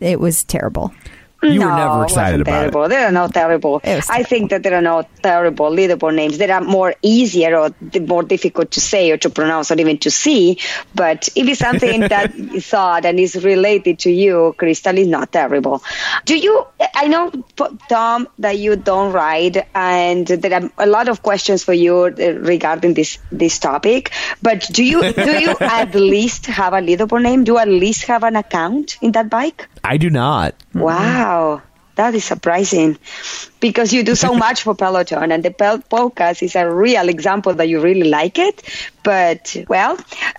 It was terrible You no, were never excited about terrible. it. There are no terrible. Was I think that there are no terrible leaderboard names. There are more easier or more difficult to say or to pronounce or even to see. But if it's something *laughs* that you thought and is related to you, Crystal, is not terrible. Do you? I know, Tom, that you don't ride, and there are a lot of questions for you uh, regarding this this topic. But do you do you *laughs* at least have a leaderboard name? Do you at least have an account in that bike? I do not. Wow, that is surprising because you do so *laughs* much for Peloton, and the Pel- podcast is a real example that you really like it. But well, *laughs*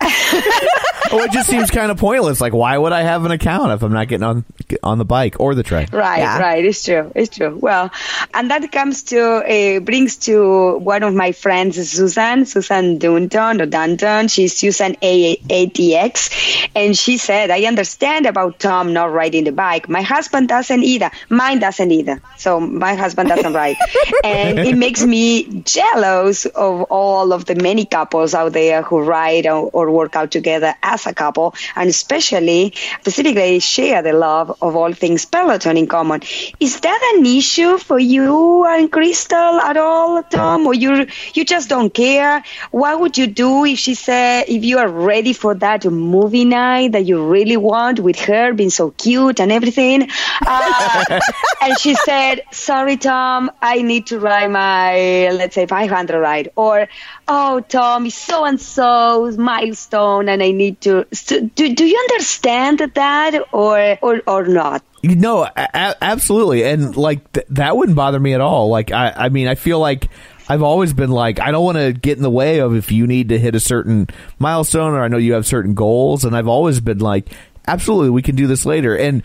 Oh, it just seems kind of pointless. Like, why would I have an account if I'm not getting on on the bike or the train? right, Yeah. right, it's true, it's true. Well, and that comes to uh, brings to one of my friends, Susan, Susan Dunton or Dunton. She's Susan A- ATX, and she said, "I understand about Tom not riding the bike. My husband doesn't either. Mine doesn't either. So my husband doesn't ride, *laughs* and it makes me jealous of all of the many couples out there who ride or, or work out together as a couple, and especially specifically share the love of all things Peloton in common. Is that an issue for you and Crystal at all, Tom, or you you just don't care? What would you do if she said if you are ready for that movie night that you really want with her being so cute and everything? Uh, *laughs* and she said, "Sorry, Tom, I need to ride my let's say 500 ride," or "Oh, Tom, so and so milestone, and I need to." So, do do you understand that, or or or not? No, a- a- absolutely, and like th- that wouldn't bother me at all. Like, I, I mean, I feel like I've always been like, I don't want to get in the way of if you need to hit a certain milestone, or I know you have certain goals, and I've always been like, absolutely, we can do this later, and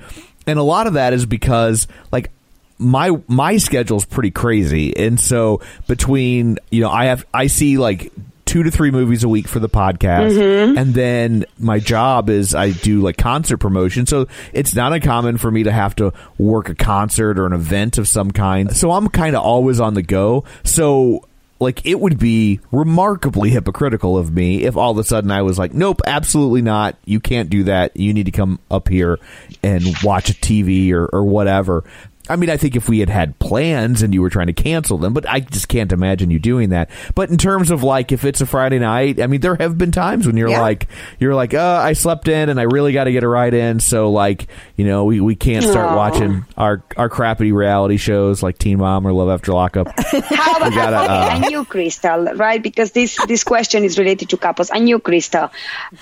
and a lot of that is because like my my schedule's pretty crazy, and so between you know, I have I see like two to three movies a week for the podcast. Mm-hmm. And then my job is i do like concert promotion. So it's not uncommon for me to have to work a concert or an event of some kind. So i'm kind of always on the go. So like it would be remarkably hypocritical of me if all of a sudden i was like nope absolutely not. You can't do that. You need to come up here and watch a tv or, or whatever I mean, I think if we had had plans and you were trying to cancel them, but I just can't imagine you doing that. But in terms of like if it's a Friday night, I mean, there have been times when you're Yeah. like, you're like, uh, I slept in and I really got to get a ride in, so like, you know, we, we can't start Aw. watching our our crappy reality shows like Teen Mom or Love After Lockup. *laughs* How about gotta, uh, and you, Crystal, right? Because this this question is related to couples. And you, Crystal,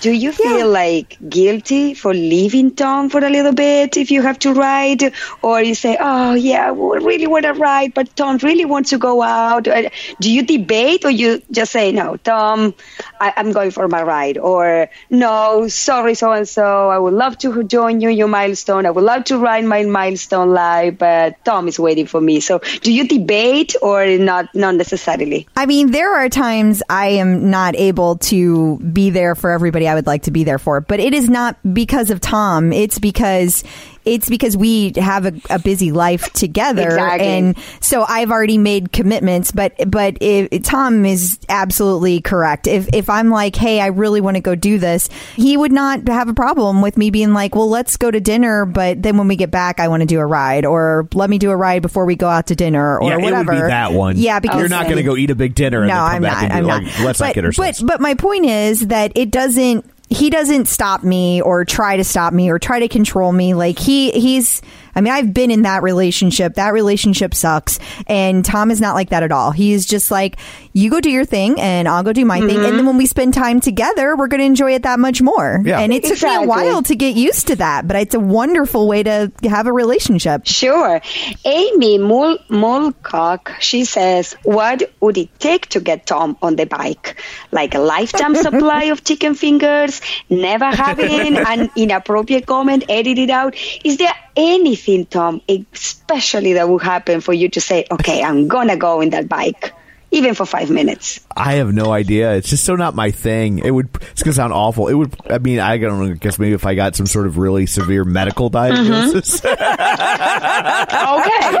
do you feel like guilty for leaving Tom for a little bit if you have to ride, or you say, "Oh yeah, we really want to ride, but Tom really wants to go out"? Uh, Do you debate, or you just say, "No, Tom, I, I'm going for my ride," or "No, sorry, so and so, I would love to join you your milestone. I would love to ride my milestone live, but Tom is waiting for me." So, do you debate or not? Not necessarily. I mean, there are times I am not able to be there for everybody I would like to be there for, but it is not because of Tom. It's because it's because we have a, a busy life together, Exactly. and so I've already made commitments. But but if, Tom is absolutely correct. If if I'm like, hey, I really want to go do this, he would not have a problem with me being like, well, let's go to dinner, but then when we get back, I want to do a ride, or let me do a ride before we go out to dinner, or yeah, whatever. it would be that one. Yeah, because you're not going to go eat a big dinner and no, then come I'm back not. and I'm like, not. let's but, not get ourselves. But but my point is that it doesn't. He doesn't stop me or try to stop me or try to control me. Like he he's. I mean, I've been in that relationship. That relationship sucks. And Tom is not like that at all. He's just like, you go do your thing and I'll go do my thing. Mm-hmm. And then when we spend time together, we're going to enjoy it that much more. Yeah. And it took me a while to get used to that, but it's a wonderful way to have a relationship. Sure. Amy Mul- Mulcock, she says, what would it take to get Tom on the bike? Like a lifetime *laughs* supply of chicken fingers, never having an inappropriate comment, edited out. Is there anything, Tom, especially that would happen for you to say, okay, I'm going to go in that bike, even for five minutes? I have no idea. It's just so not my thing. It would. It's gonna sound awful. It would. I mean, I don't know. I guess maybe if I got some sort of really severe medical mm-hmm. diagnosis, *laughs* Okay.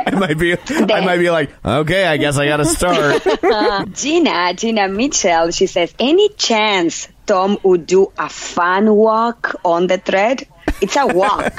I might be. I might be like, okay, I guess I got to start. *laughs* Gina, Gina Mitchell, she says, any chance Tom would do a fun walk on the thread? It's a walk,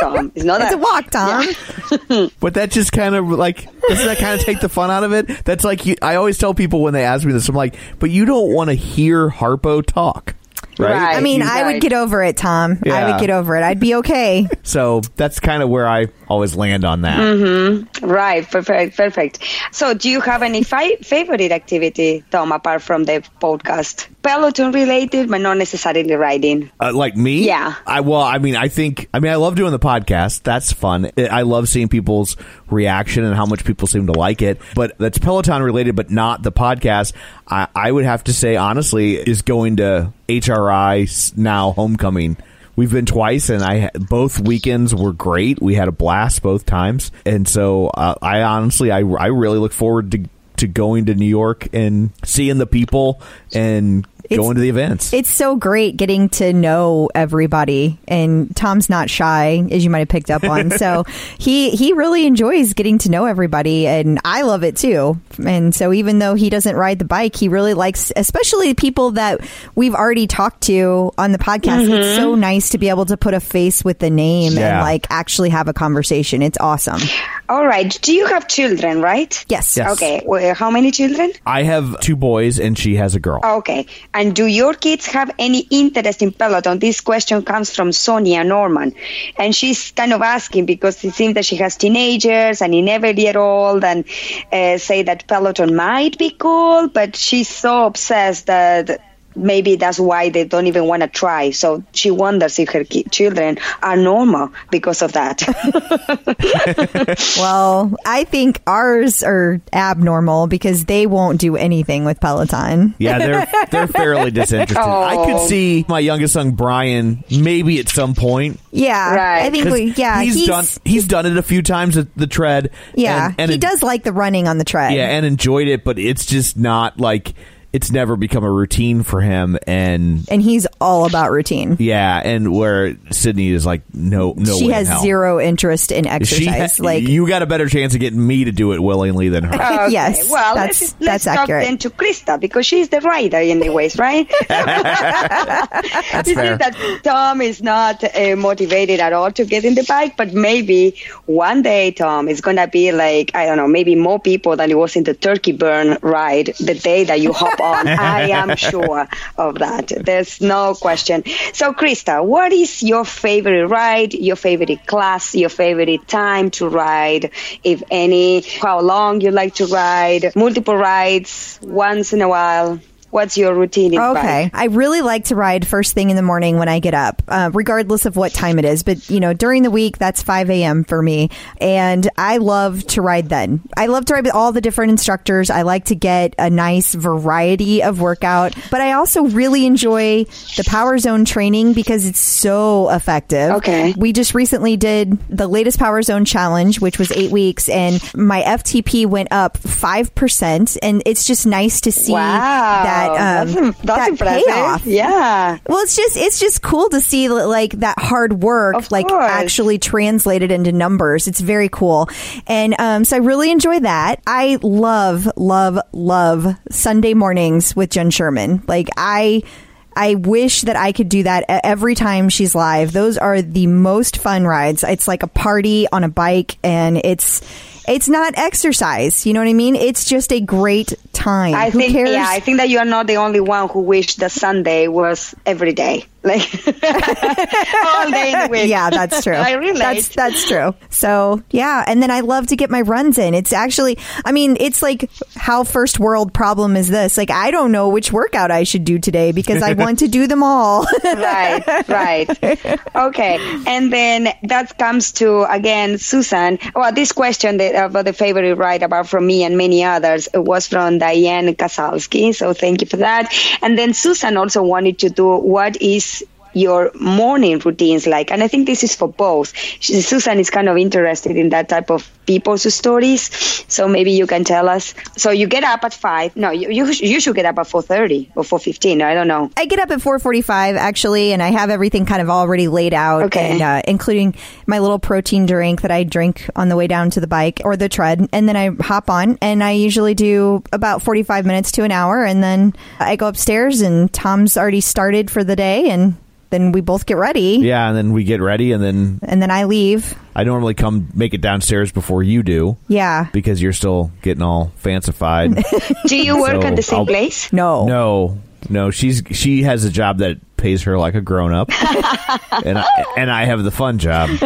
Tom. It's not It's a walk, Tom. *laughs* But that just kind of like doesn't that kind of take the fun out of it? That's like you, I always tell people when they ask me this, I'm like, but you don't want to hear Harpo talk, right? Right. I mean, I would get over it, Tom. I would get over it. I'd be okay. *laughs* So that's kind of where I always land on that. Right, perfect, perfect. So, do you have any fi- favorite activity, Tom, apart from the podcast? Peloton related, but not necessarily riding. Uh, like me? Yeah. I well, I mean, I think, I mean, I love doing the podcast. That's fun. I I love seeing people's reaction and how much people seem to like it. But that's Peloton related, but not the podcast. I, I would have to say, honestly, is going to HRI now homecoming. We've been twice, and I both weekends were great. We had a blast both times, and so uh, I honestly, I, I really look forward to to going to New York and seeing the people and going to the events. It's so great getting to know everybody, and Tom's not shy, as you might have picked up on. *laughs* so he he really enjoys getting to know everybody, and I love it too. And so even though he doesn't ride the bike, he really likes, especially people that we've already talked to on the podcast. It's so mm-hmm. nice to be able to put a face with the name Yeah. and like actually have a conversation. It's awesome. All right. Do you have children, right? Yes. Yes. Okay. Well, how many children? I have two boys, and she has a girl. Okay. And do your kids have any interest in Peloton? This question comes from Sonia Norman. And she's kind of asking because it seems that she has teenagers and 11 year old and uh, say that Peloton might be cool, but she's so obsessed that maybe that's why they don't even want to try. So she wonders if her ki- children are normal because of that. *laughs* *laughs* Well, I think ours are abnormal because they won't do anything with Peloton. Yeah, they're they're fairly *laughs* disinterested. I could Oh. see my youngest son Brian maybe at some point. Yeah, Right. I think we. Yeah, he's, done he's done it a few times at the tread. Yeah, and, and he it- does like the running on the tread. Yeah, and enjoyed it, but it's just not like it's never become a routine for him, and and he's all about routine. yeah, and where Sydney is like, no, no, she way in has hell. zero interest in She exercise. ha- like you got a better chance of getting me to do it willingly than her. *laughs* Okay, Yes, well, that's- let's, let's talk accurate. then to Krista because she's the rider anyways, right? *laughs* *laughs* That's you fair. see that Tom is not uh, motivated at all to get in the bike, but maybe one day, Tom, is going to be like, I don't know, maybe more people than it was in the turkey burn ride the day that you hop on. *laughs* I am sure of that. There's no question. So, Krista, what is your favorite ride, your favorite class, your favorite time to ride, if any? How long you like to ride? Multiple rides, once in a while? What's your routine? in Okay. bike? I really like to ride first thing in the morning when I get up, uh, regardless of what time it is. But, you know, during the week, that's 5 a.m. for me. And I love to ride then. I love to ride with all the different instructors. I like to get a nice variety of workout. But I also really enjoy the Power Zone training because it's so effective. Okay. We just recently did the latest Power Zone challenge, which was eight weeks, and my FTP went up 5%. And it's just nice to see Wow, that um, that's, that's that impressive. payoff. Yeah. Well, it's just it's just cool to see like that hard work Of like course. actually translated into numbers. It's very cool, and um, so I really enjoy that. I love love love Sunday mornings with Jenn Sherman. Like I. I wish that I could do that every time she's live. Those are the most fun rides. It's like a party on a bike and it's it's not exercise. You know what I mean? It's just a great time. I Who think cares? yeah, I think that you are not the only one who wished that Sunday was every day. *laughs* Like *laughs* all day in the week. yeah, that's true. *laughs* I relate. That's that's true. So yeah, and then I love to get my runs in. It's actually, I mean, it's like how first world problem is this? Like I don't know which workout I should do today because I want to do them all. right, right. Okay, and then that comes to again, Susan. Well, this question that, about the favorite ride about from me and many others was from Diane Kasalski. So thank you for that. And then Susan also wanted to do what is your morning routines like and i think this is for both. Susan is kind of interested in that type of people's stories so maybe you can tell us. So you get up at five no you, you, you should get up at 4.30 or 4.15 i don't know. I get up at 4:45 actually, and I have everything kind of already laid out, Okay. and, uh, including my little protein drink that I drink on the way down to the bike or the tread, and then I hop on, and I usually do about 45 minutes to an hour, and then I go upstairs, and Tom's already started for the day, and then we both get ready, Yeah, and then we get ready, and then and then I leave. I normally come make it downstairs before you do Yeah. because you're still getting all fancified. *laughs* do you work So at the same I'll- place No. no, no, she's she has a job that pays her like a grown up, *laughs* and I, and I have the fun job. *laughs*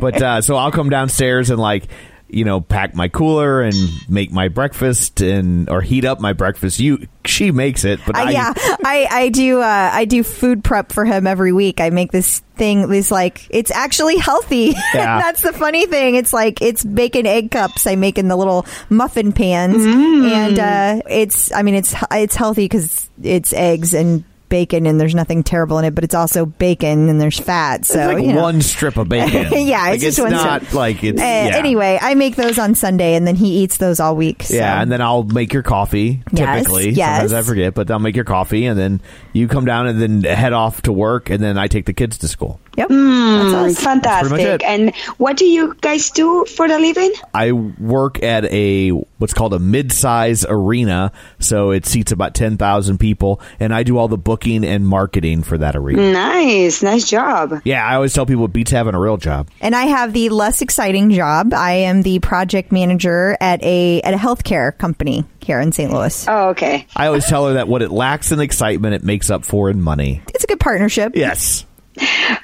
but uh, so I'll come downstairs and like you know pack my cooler and make my breakfast and or heat up my breakfast. You she makes it, but Uh, I, yeah, I, I do. Uh, I do food prep for him every week. I make this thing. This like it's actually healthy. *laughs* Yeah. That's the funny thing. It's like it's bacon egg cups. I make in the little muffin pans, Mm. and uh, it's. I mean, it's it's healthy because it's eggs and bacon, and there's nothing terrible in it. But it's also bacon, and there's fat. So it's like you know. one strip of bacon. *laughs* Yeah, Like, it's just one not strip. like it's Uh, yeah. Anyway, I make those on Sunday, and then he eats those all week. so. Yeah, and then I'll make your coffee. Yes, Typically, yes. sometimes I forget, but I'll make your coffee, and then you come down and then head off to work, and then I take the kids to school. Yep. Mm, That's us. fantastic pretty much it. and what do you guys do for a living I work at a what's called a mid-size arena, so it seats about ten thousand people, and I do all the booking and marketing for that arena. nice nice job Yeah, I always tell people it beats having a real job. And I have the less exciting job. I am the project manager at a at a healthcare company here in St. Louis. oh okay I always tell her that what it lacks in excitement, it makes up for in money. It's a good partnership. Yes.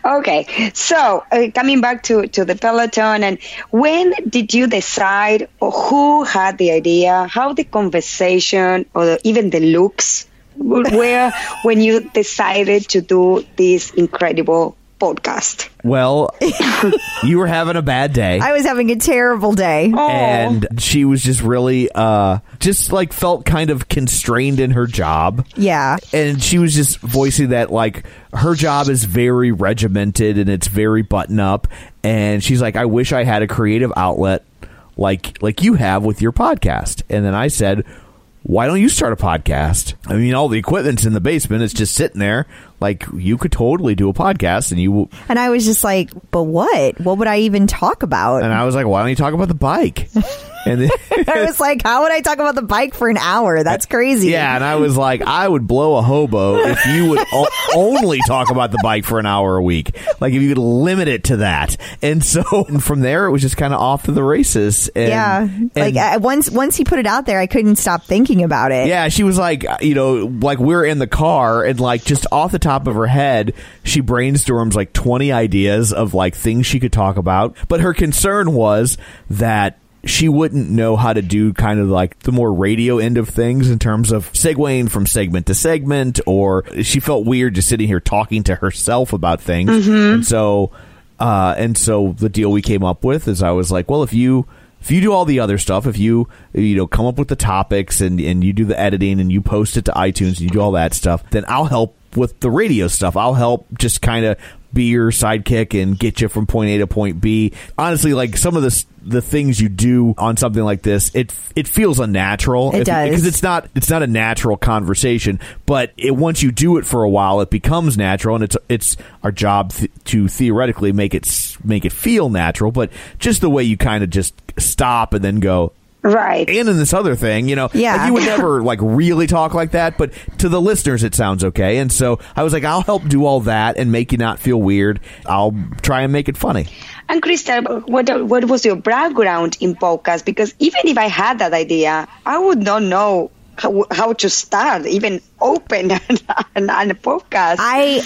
Okay, so uh, coming back to, to the Peloton, and when did you decide, or who had the idea, how the conversation, or the, even the looks were when you decided to do this incredible podcast? Well, *laughs* you were having a bad day. I was having a terrible day. Oh, and she was just really uh just like felt kind of constrained in her job Yeah. and she was just voicing that like her job is very regimented and it's very button up and she's like I wish I had a creative outlet like like you have with your podcast and then I said why don't you start a podcast? I mean, all the equipment's in the basement; it's just sitting there. Like you could totally do a podcast, and you. And I was just like, but what? What would I even talk about? And I was like, why don't you talk about the bike? *laughs* And then, I was like, how would I talk about the bike for an hour? That's crazy. yeah, and I was like, I would blow a hobo if you would o- *laughs* only talk about the bike for an hour a week. Like if you could limit it to that. And so and from there, it was just kind of off to the races. And, Yeah. and- like I, once once he put it out there, I couldn't stop thinking about it. Yeah, she was like, you know, like we're in the car and like just off the top of her head, she brainstorms like 20 ideas of like things she could talk about. But her concern was that she wouldn't know how to do kind of like the more radio end of things in terms of segueing from segment to segment, or she felt weird just sitting here talking to herself about things. And so, uh, and so the deal we came up with is I was like, well, if you, if you do all the other stuff, if you you know come up with the topics and and you do the editing and you post it to iTunes and you do all that stuff, then I'll help with the radio stuff. I'll help just kind of be your sidekick and get you from point A to point B. Honestly, like some of the the things you do on something like this, it it feels unnatural. It does. because it's not it's not a natural conversation. But it, once you do it for a while, it becomes natural, and it's it's our job th- to theoretically make it make it feel natural. But just the way you kind of just stop and then go. Right. And in this other thing, you know, Yeah. like you would never like really talk like that, but to the listeners, it sounds okay. And so I was like, I'll help do all that and make you not feel weird. I'll try and make it funny. And Crystal, what what was your background in podcast? Because even if I had that idea, I would not know how, how to start, even open *laughs* an, an, an podcast. I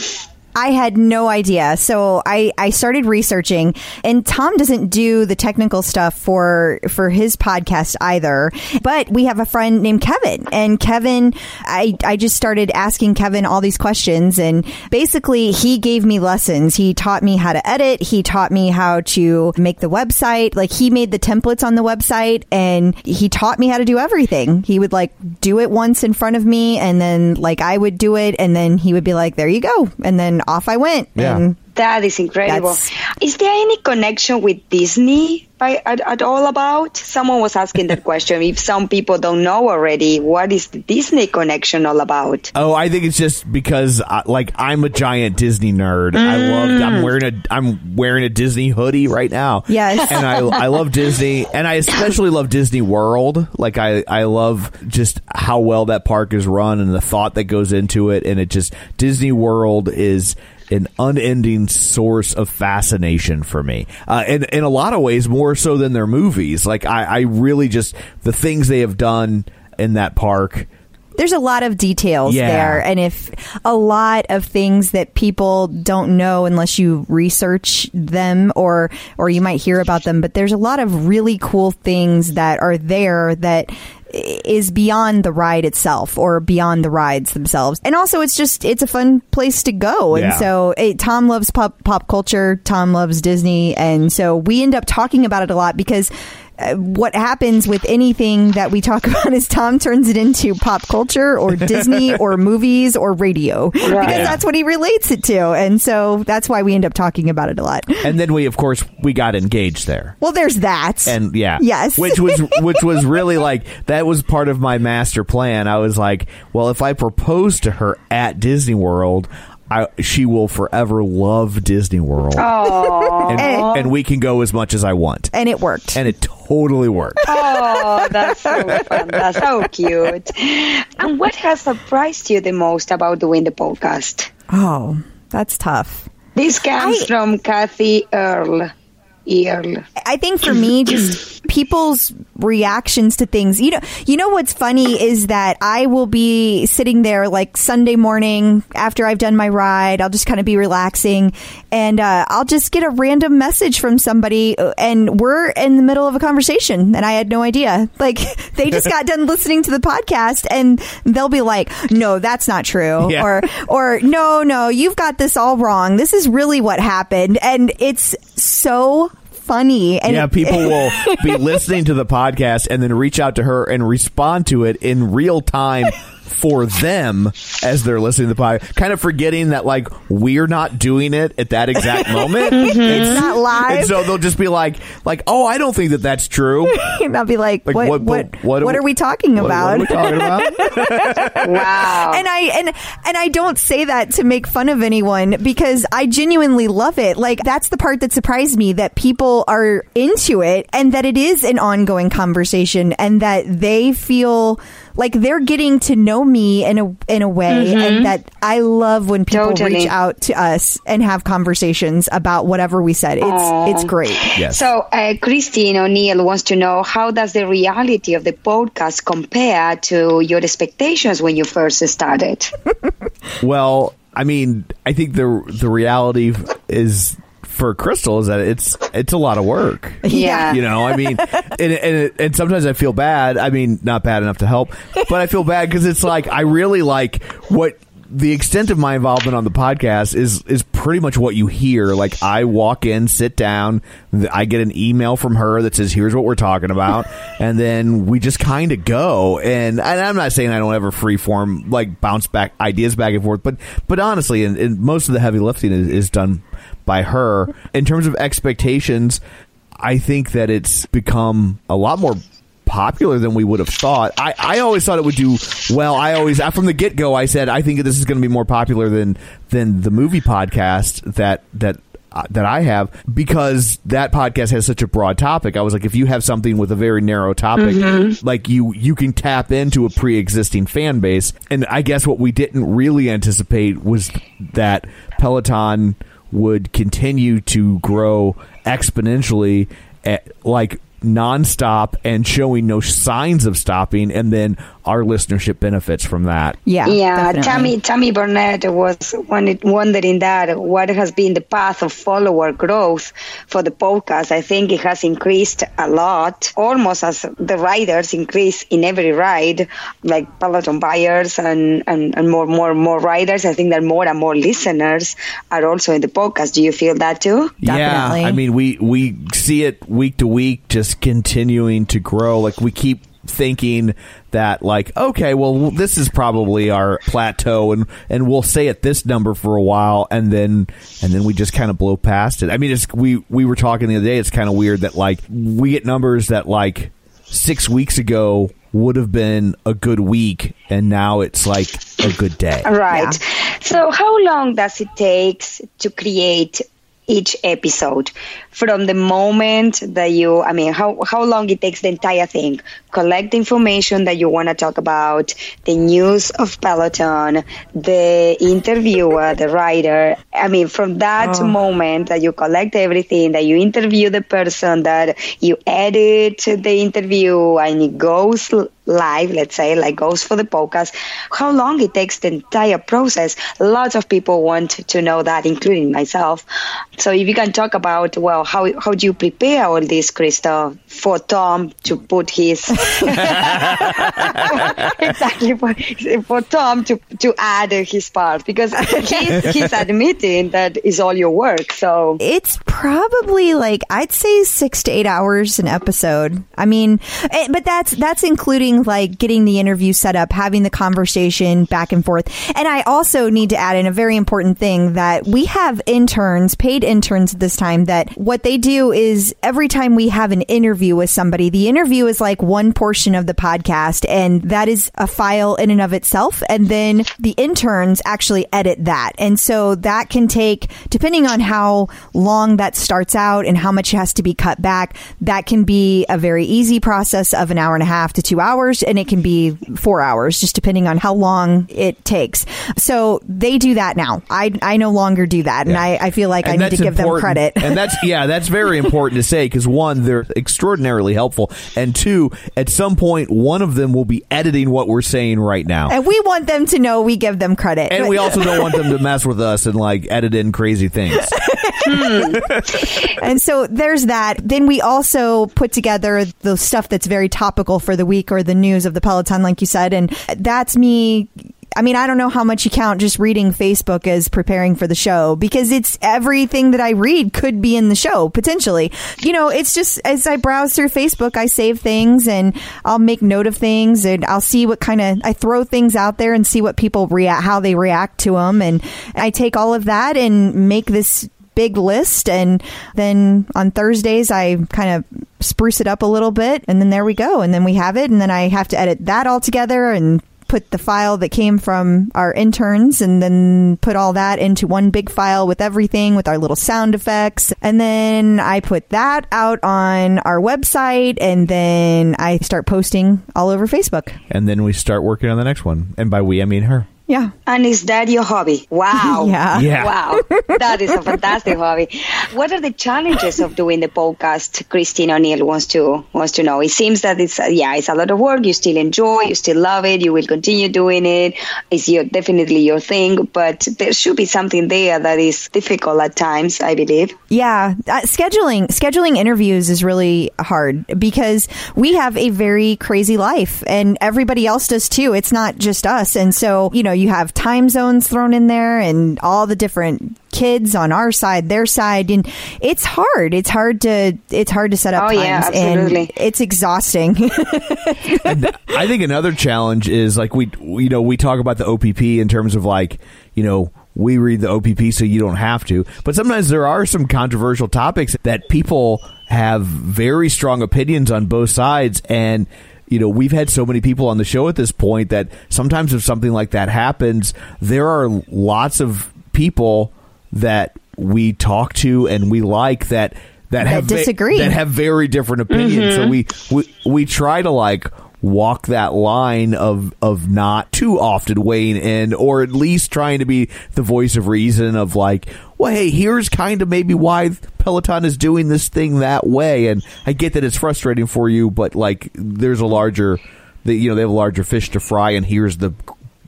I had no idea. So I, I started researching and Tom doesn't do the technical stuff for for his podcast either. But we have a friend named Kevin and Kevin I I just started asking Kevin all these questions and basically he gave me lessons. He taught me how to edit, he taught me how to make the website. Like he made the templates on the website and he taught me how to do everything. He would like do it once in front of me and then like I would do it and then he would be like, there you go. And then off I went. Yeah. And that is incredible. That's- Is there any connection with Disney by, at, at all about? Someone was asking that *laughs* question. If some people don't know already, what is the Disney connection all about? Oh, I think it's just because uh, like I'm a giant Disney nerd. I love. I'm wearing a I'm wearing a Disney hoodie right now. Yes. *laughs* and I I love Disney, and I especially love Disney World. Like I I love just how well that park is run and the thought that goes into it, and it just Disney World is an unending source of fascination for me. Uh, and in a lot of ways, more so than their movies. Like I, I really just the things they have done in that park. there's a lot of details Yeah. there and if a lot of things that people don't know unless you research them or or you might hear about them but there's a lot of really cool things that are there that is beyond the ride itself or beyond the rides themselves. And also it's just it's a fun place to go. And Yeah. so it, tom loves pop pop culture. Tom loves disney. And so we end up talking about it a lot because what happens with anything that we talk *laughs* about is Tom turns it into pop culture or Disney *laughs* or movies or radio because Yeah. that's what he relates it to, and so that's why we end up talking about it a lot. And then we, of course, we got engaged there. Well, there's that, and yeah Yes. which was *laughs* which was really like that was part of my master plan i was like well if i propose to her at disney world I, she will forever love Disney World, and, and we can go as much as I want, and it worked. and it totally worked. Oh, that's so fun. That's so cute. And what has surprised you the most about doing the podcast? oh, that's tough. This comes I- from Kathy Earl. Earl. I think for me, just *clears throat* people's reactions to things. You know, you know what's funny is that I will be sitting there like Sunday morning after I've done my ride. I'll just kind of be relaxing, and uh, I'll just get a random message from somebody, uh, and we're in the middle of a conversation, and I had no idea. Like *laughs* they just got done listening to the podcast, and they'll be like, "No, that's not true," *laughs* Yeah. or or no, no, you've got this all wrong. This is really what happened, and it's so funny. And yeah, people *laughs* will be listening to the podcast and then reach out to her and respond to it in real time for them as they're listening to the podcast, kind of forgetting that like we're not doing it at that exact *laughs* moment. Mm-hmm. It's not live. And so they'll just be like, like, oh, I don't think that that's true. *laughs* and I'll be like, Like, what, what- what, what- what, are we talking What- about? What, are we talking about? *laughs* Wow. and I and and I don't say that to make fun of anyone because I genuinely love it. Like that's the part that surprised me that people are into it and that it is an ongoing conversation and that they feel like they're getting to know me in a in a way and that I love when people Totally. reach out to us and have conversations about whatever we said. It's it's great. yes. So, uh, Christine O'Neill wants to know how does the reality of the podcast compare to your expectations when you first started? *laughs* Well, I mean, I think the the reality is for Crystal is that it's it's a lot of work. *laughs* Yeah. You know, I mean, and, and and sometimes I feel bad. I mean, not bad enough to help, but I feel bad because it's like I really like what the extent of my involvement on the podcast is is pretty much what you hear. Like I walk in, sit down, I get an email from her that says, "Here's what we're talking about," *laughs* and then we just kind of go. And, and I'm not saying I don't ever free form like bounce back ideas back and forth, but but honestly, and, and most of the heavy lifting is, is done by her. In terms of expectations, I think that it's become a lot more popular than we would have thought. I, I always thought it would do well. I always from the get go I said I think this is going to be more popular than than the movie podcast that that uh, that I have because that podcast has such a broad topic. I was like if you have something with a very narrow topic like you you can tap into a pre-existing fan base and I guess what we didn't really anticipate was that Peloton would continue to grow exponentially at, like nonstop and showing no signs of stopping and then our listenership benefits from that Yeah. yeah, definitely. Tammy Tammy Burnett was one- wondering that what has been the path of follower growth for the podcast. I think it has increased a lot, almost as the riders increase in every ride, like Peloton buyers and, and, and more more more riders. I think that more and more listeners are also in the podcast. Do you feel that too? Definitely. yeah i mean we we see it week to week just continuing to grow like we keep thinking that like okay well this is probably our plateau and and we'll stay at this number for a while and then and then we just kind of blow past it. I mean it's we we were talking the other day it's kind of weird that like we get numbers that like six weeks ago would have been a good week and now it's like a good day. Right. So, how long does it take to create each episode from the moment that you? I mean, how how long it takes the entire thing? Collect the information that you want to talk about, the news of Peloton, the interviewer, the writer. I mean, from that oh. moment that you collect everything, that you interview the person, that you edit the interview, and it goes live, let's say, like goes for the podcast, how long it takes the entire process. Lots of people want to know that, including myself. So if you can talk about, well, how, how do you prepare all this, Krista, for Tom to put his, *laughs* exactly, for, for Tom to, to add his part, because he's, he's *laughs* admitting that is all your work. So It's probably like I'd say six to eight hours an episode. I mean, eh, but that's that's including like getting the interview set up, having the conversation back and forth. And I also need to add in a very important thing that we have interns, paid interns this time. That what they do is every time we have an interview with somebody, the interview is like one portion of the podcast, and that is a file in and of itself. And then the interns actually edit that, and so that can take depending on how long that starts out and how much has to be cut back. That can be a very easy process of an hour and a half to two hours, and it can be four hours, just depending on how long it takes. So they do that now. I I no longer do that, and I, I feel like I need to give them credit. and that's *laughs* yeah, that's very important to say because one, they're extraordinarily helpful, and two, at some point, one of them will be editing what we're saying right now. and we want them to know we give them credit. And we also don't want them to mess with us and like edit in crazy things. *laughs* and so there's that. Then we also put together the stuff that's very topical for the week or the news of the Peloton, like you said. And that's me I mean, I don't know how much you count just reading Facebook as preparing for the show because it's everything that I read could be in the show potentially. You know, it's just as I browse through Facebook, I save things and I'll make note of things and I'll see what kind of I throw things out there and see what people react, how they react to them, and I take all of that and make this big list and then on Thursdays I kind of spruce it up a little bit and then there we go and then we have it and then I have to edit that all together and put the file that came from our interns and then put all that into one big file with everything with our little sound effects and then I put that out on our website and then I start posting all over Facebook. And then we start working on the next one. And by we, I mean her. Yeah. And is that your hobby? Wow. *laughs* Yeah. Yeah. Wow. That is a fantastic hobby. What are the challenges of doing the podcast? Christine O'Neill wants to wants to know. It seems that it's uh, yeah, it's a lot of work. You still enjoy, you still love it, you will continue doing it. It's your definitely your thing, but there should be something there that is difficult at times, I believe. Yeah, uh, scheduling scheduling interviews is really hard because we have a very crazy life and everybody else does too. It's not just us. And so, you know, you have time zones thrown in there and all the different kids on our side, their side and it's hard. It's hard to it's hard to set up Oh, times yeah, and absolutely. it's exhausting. I think another challenge is like we, you know, we talk about the OPP in terms of like, you know, we read the OPP so you don't have to. But sometimes there are some controversial topics that people have very strong opinions on both sides. And, you know, we've had so many people on the show at this point that sometimes if something like that happens, there are lots of people that we talk to and we like that that, have ve- disagree. that have very different opinions. So mm-hmm. we, we we try to like walk that line of of not too often weighing in, or at least trying to be the voice of reason of like, well, hey, here's kind of maybe why Peloton is doing this thing that way, and I get that it's frustrating for you, but like, there's a larger, the, you know, they have a larger fish to fry, and here's the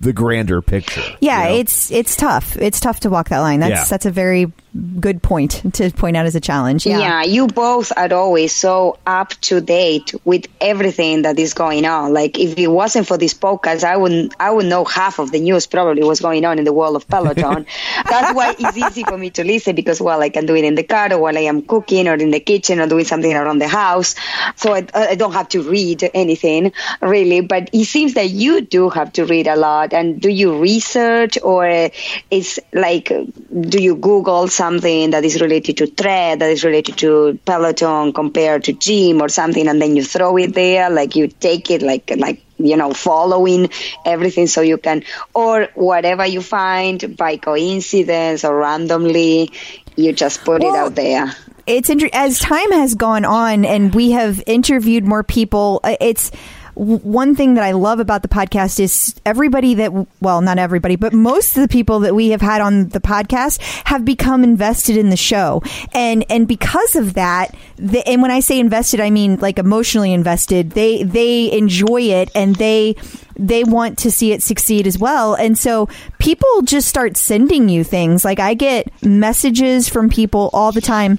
the grander picture. yeah, you know? it's it's tough. It's tough to walk that line. That's Yeah. that's a very good point to point out as a challenge. Yeah. Yeah. you both are always so up to date with everything that is going on. Like if it wasn't for this podcast, I wouldn't I would know half of the news probably what's going on in the world of Peloton. *laughs* That's why it's easy for me to listen because well I can do it in the car or while I am cooking or in the kitchen or doing something around the house. So I, I don't have to read anything really. But it seems that you do have to read a lot. And do you research or is like do you Google something that is related to thread, that is related to Peloton compared to gym or something, and then you throw it there, like you take it like like you know following everything so you can or whatever you find by coincidence or randomly you just put it out there. it's inter- as time has gone on and we have interviewed more people uh, it's w- one thing that I love about the podcast is everybody that well not everybody but most of the people that we have had on the podcast have become invested in the show and and because of that the, and when I say invested I mean like emotionally invested they they enjoy it and they they want to see it succeed as well. And so people just start sending you things. Like I get messages from people all the time.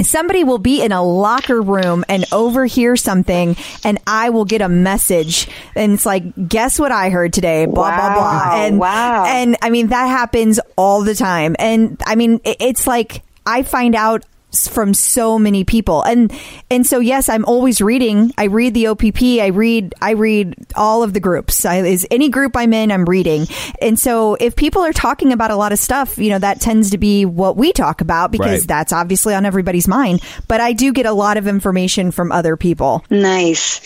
Somebody will be in a locker room and overhear something, and I will get a message, and it's like, "Guess what I heard today?" Blah blah blah, Wow, and wow. and I mean that happens all the time, and I mean it's like I find out from so many people. And and so yes i'm always reading. I read the opp i read i read all of the groups. I, is any group i'm in i'm reading. And so if people are talking about a lot of stuff you know that tends to be what we talk about because Right. that's obviously on everybody's mind. But i do get a lot of information from other people. Nice.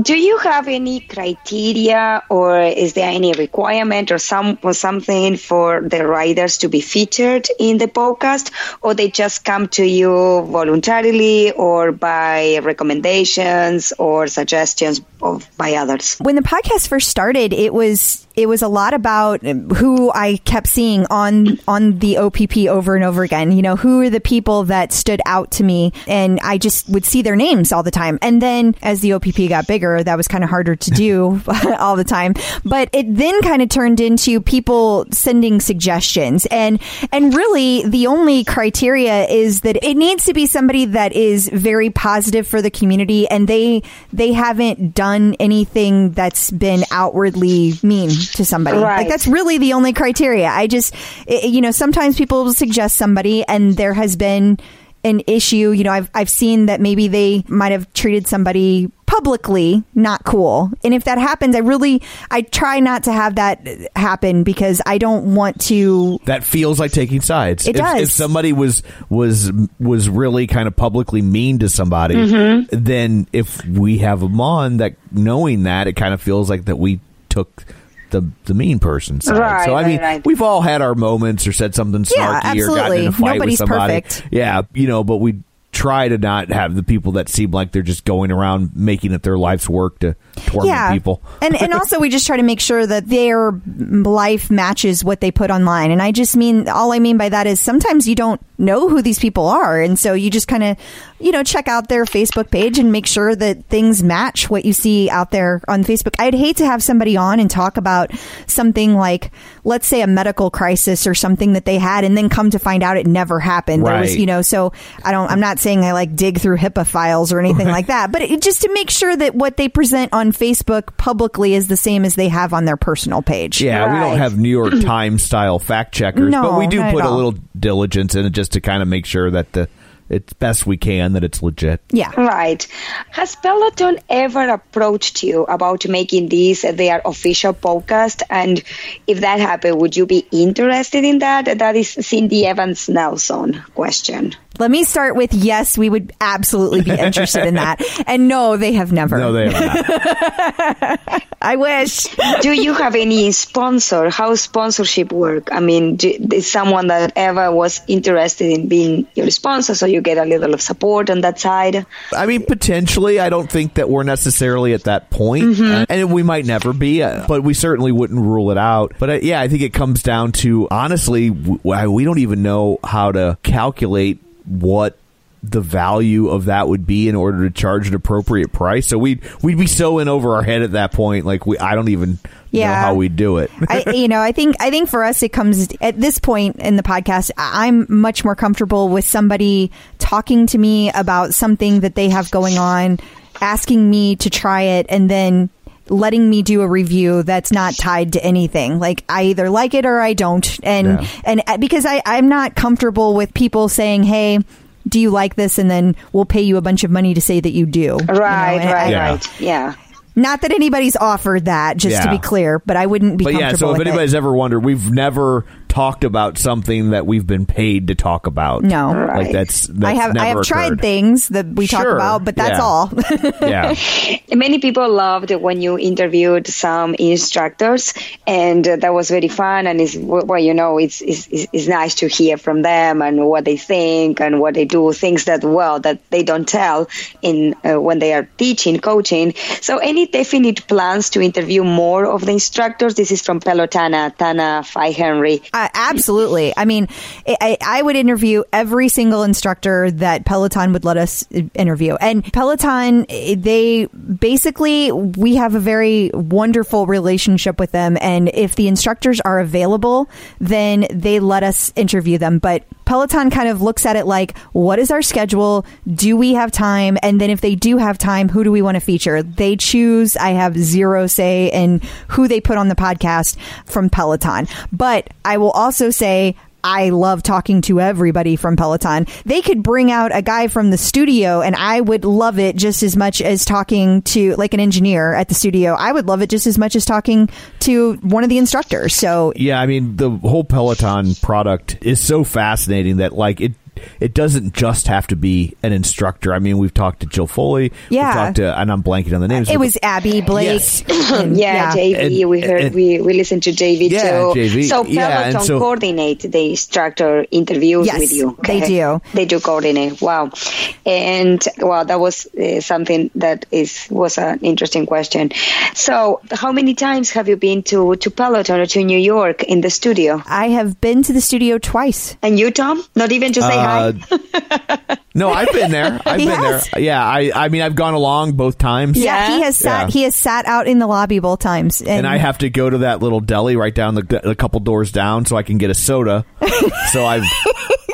Do you have any criteria or is there any requirement or some or something for the writers to be featured in the podcast or they just come to you voluntarily or by recommendations or suggestions of by others? when the podcast first started, it was it was a lot about who I kept seeing on on the OPP over and over again. You know, who are the people that stood out to me, and I just would see their names all the time. And then as the OPP got bigger, that was kind of harder to do *laughs* *laughs* all the time. But it then kind of turned into people sending suggestions, and and really the only criteria is that it needs to be somebody that is very positive for the community, and they they haven't done anything that's been outwardly mean to somebody. Like that's really the only criteria. I just, i- you know, sometimes people will suggest somebody, and there has been an issue. You know, I've I've seen that maybe they might have treated somebody publicly not cool, and if that happens, I really I try not to have that happen because I don't want to. that feels like taking sides. It if, does. If somebody was was was really kind of publicly mean to somebody, Mm-hmm. then if we have them on, that knowing that, it kind of feels like that we took. The, the mean person side. Right, so I mean, right. we've all had our moments or said something snarky Yeah, or gotten absolutely. in a fight Nobody's with somebody. perfect. Yeah, you know, but we try to not have the people that seem like they're just going around making it their life's work to torment yeah, people. and and *laughs* also we just try to make sure that their life matches what they put online. And I just mean all I mean by that is sometimes you don't know who these people are, and so you just kind of you know check out their Facebook page and make sure that things match what you see out there on Facebook. I'd hate to have somebody on and talk about something like let's say a medical crisis or something that they had, and then come to find out it never happened. There was Right. you know so I don't I'm not saying I like dig through HIPAA files or anything like that, but it, just to make sure that what they present on Facebook publicly is the same as they have on their personal page. Yeah, we don't have New York *clears throat* Times style fact checkers, No, but we do put a little diligence in it just to kind of make sure that the it's best we can that it's legit. Yeah. Right. Has Peloton ever approached you about making this their official podcast? And if that happened, would you be interested in that? That is Cindy Evans Nelson question. Let me start with yes, we would absolutely be interested in that. *laughs* And no, they have never. No, they have not. *laughs* I wish. do you have any sponsor? How sponsorship work? I mean, do, is someone that ever was interested in being your sponsor, so you get a little of support on that side? I mean, potentially, I don't think that we're necessarily at that point, uh, and we might never be, uh, but we certainly wouldn't rule it out. But uh, yeah, I think it comes down to honestly, w- w- we don't even know how to calculate what the value of that would be in order to charge an appropriate price. So we'd we'd be so in over our head at that point. Like we, I don't even know Yeah. how we'd do it. I, *laughs* you know, I think I think for us, it comes at this point in the podcast. I'm much more comfortable with somebody talking to me about something that they have going on, asking me to try it, and then letting me do a review that's not tied to anything. Like I either like it or I don't, and Yeah. and uh, because I I'm not comfortable with people saying, "Hey." Do you like this? And then we'll pay you a bunch of money to say that you do. you know, Right, I- right, Yeah. right. Yeah. Not that anybody's offered that, just to be clear, but I wouldn't be but yeah, so if with it. anybody's ever wondered, we've never talked about something that we've been paid to talk about. No. like that's, that's I have I never have tried things that we talk about, but that's yeah. all. *laughs* Yeah, *laughs* Many people loved when you interviewed some instructors, and uh, that was very fun. And it's well, you know, it's, it's it's it's nice to hear from them and what they think and what they do, things that well that they don't tell in uh, when they are teaching, coaching. So, any definite plans to interview more of the instructors? This is from Pelotana, Tana Fi Henry. Uh, absolutely. I mean, I, I would interview every single instructor that Peloton would let us uh, interview. And Peloton, they basically, we have a very wonderful relationship with them. And if the instructors are available, then they let us interview them. But Peloton kind of looks at it like, what is our schedule? Do we have time? And then if they do have time, who do we want to feature? They choose. I have zero say in who they put on the podcast from Peloton. But I will also say, I love talking to everybody from Peloton. They could bring out a guy from the studio and I would love it just as much as talking to like an engineer at the studio. I would love it just as much as talking to one of the instructors. So yeah. I mean, the whole Peloton product is so fascinating that like it. It doesn't just have to be an instructor. I mean, we've talked to Jill Foley. Yeah. We've talked to, and I'm blanking on the names. it was Abby Blake. *clears throat* Yes. and- Yeah, JV. And- we heard and- we, we listened to JV Yeah, too. JV. So Yeah, and Peloton so- coordinate the instructor interviews Yes, with you. they do. They do coordinate. Wow, and wow, that was uh, something that is was an interesting question. So, how many times have you been to to Peloton or to New York in the studio? I have been to the studio twice. And you, Tom? Not even to say Uh, Uh, hi. *laughs* no, I've been there. I've He been has. there. Yeah, I. I mean, I've gone along both times. Yeah, he has sat. Yeah. He has sat out in the lobby both times, and, and I have to go to that little deli right down the a couple doors down so I can get a soda. *laughs* so I've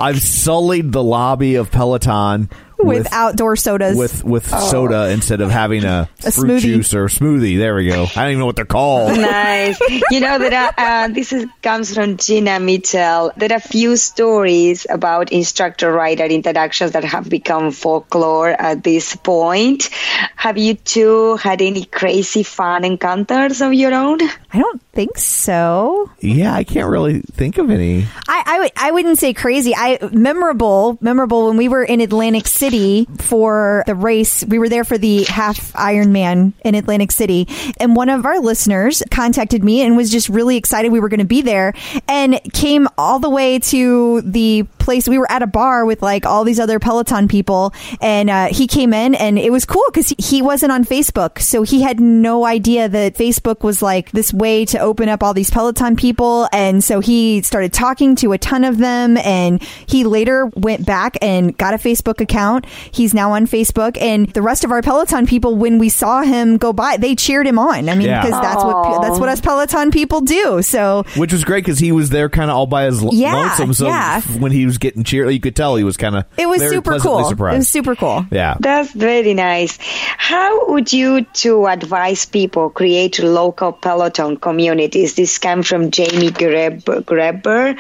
I've sullied the lobby of Peloton with, With- outdoor sodas. with with Oh. soda instead of having a, A fruit smoothie. juice or smoothie. There we go. I don't even know what they're called. *laughs* nice. You know that uh, uh, this is, comes from Gina Mitchell. There are few stories about instructor-rider interactions that have become folklore at this point. Have you two had any crazy fun encounters of your own? I don't think so. Yeah, I can't really think of any. I, I, would- I wouldn't say crazy. I memorable, memorable when we were in Atlantic City for the race. We were there for the half Ironman in Atlantic City, and one of our listeners contacted me and was just really excited we were going to be there, and came all the way to the place. We were at a bar with like all these other Peloton people, and uh, he came in, and it was cool because he, he wasn't on Facebook, so he had no idea that Facebook was like this way to open up all these Peloton people, and so he started talking to a ton of them, and he later went back and got a Facebook account. He's now on Facebook, and the rest of our Peloton people, when we saw him go by, they cheered him on. I mean, Yeah. because that's what that's what us Peloton people do. So Which was great because he was there kind of all by his Yeah, lonesome. So yeah. when he was getting cheered, you could tell he was kind of it was very super cool. Surprised. It was super cool. yeah. That's very nice. How would you to advise people create local Peloton communities? This came from Jamie Greb- Greber.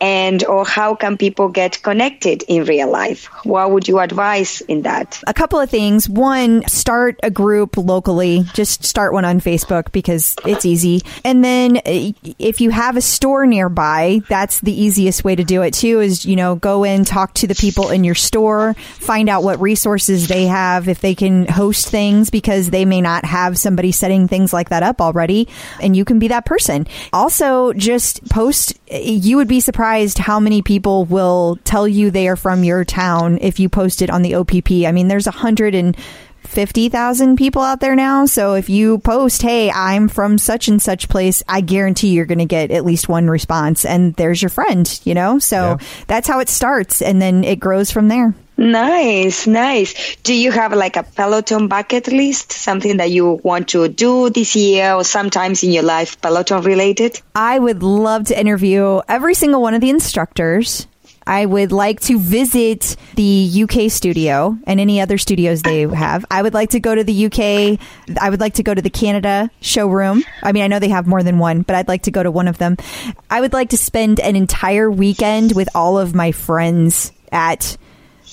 And or how can people get connected in real life? What would you advise in that? a couple of things. One, start a group locally. Just start one on Facebook because it's easy. And then uh, if you have a store nearby, that's the easiest way to do it too is, you know, go in, talk to the people in your store, find out what resources they have, if they can host things because they may not have somebody setting things like that up already. And you can be that person. Also, just post. You would be surprised how many people will tell you they are from your town if you post it on the OPP. I mean, there's a hundred and fifty thousand people out there now. So if you post, "Hey, I'm from such and such place," I guarantee you're going to get at least one response, and there's your friend. You know, so that's how it starts, and then it grows from there. Nice, nice. Do you have like a Peloton bucket list? Something that you want to do this year or sometimes in your life Peloton related? I would love to interview every single one of the instructors. I would like to visit the UK studio and any other studios they have. I would like to go to the UK. I would like to go to the Canada showroom. I mean, I know they have more than one, but I'd like to go to one of them. I would like to spend an entire weekend with all of my friends at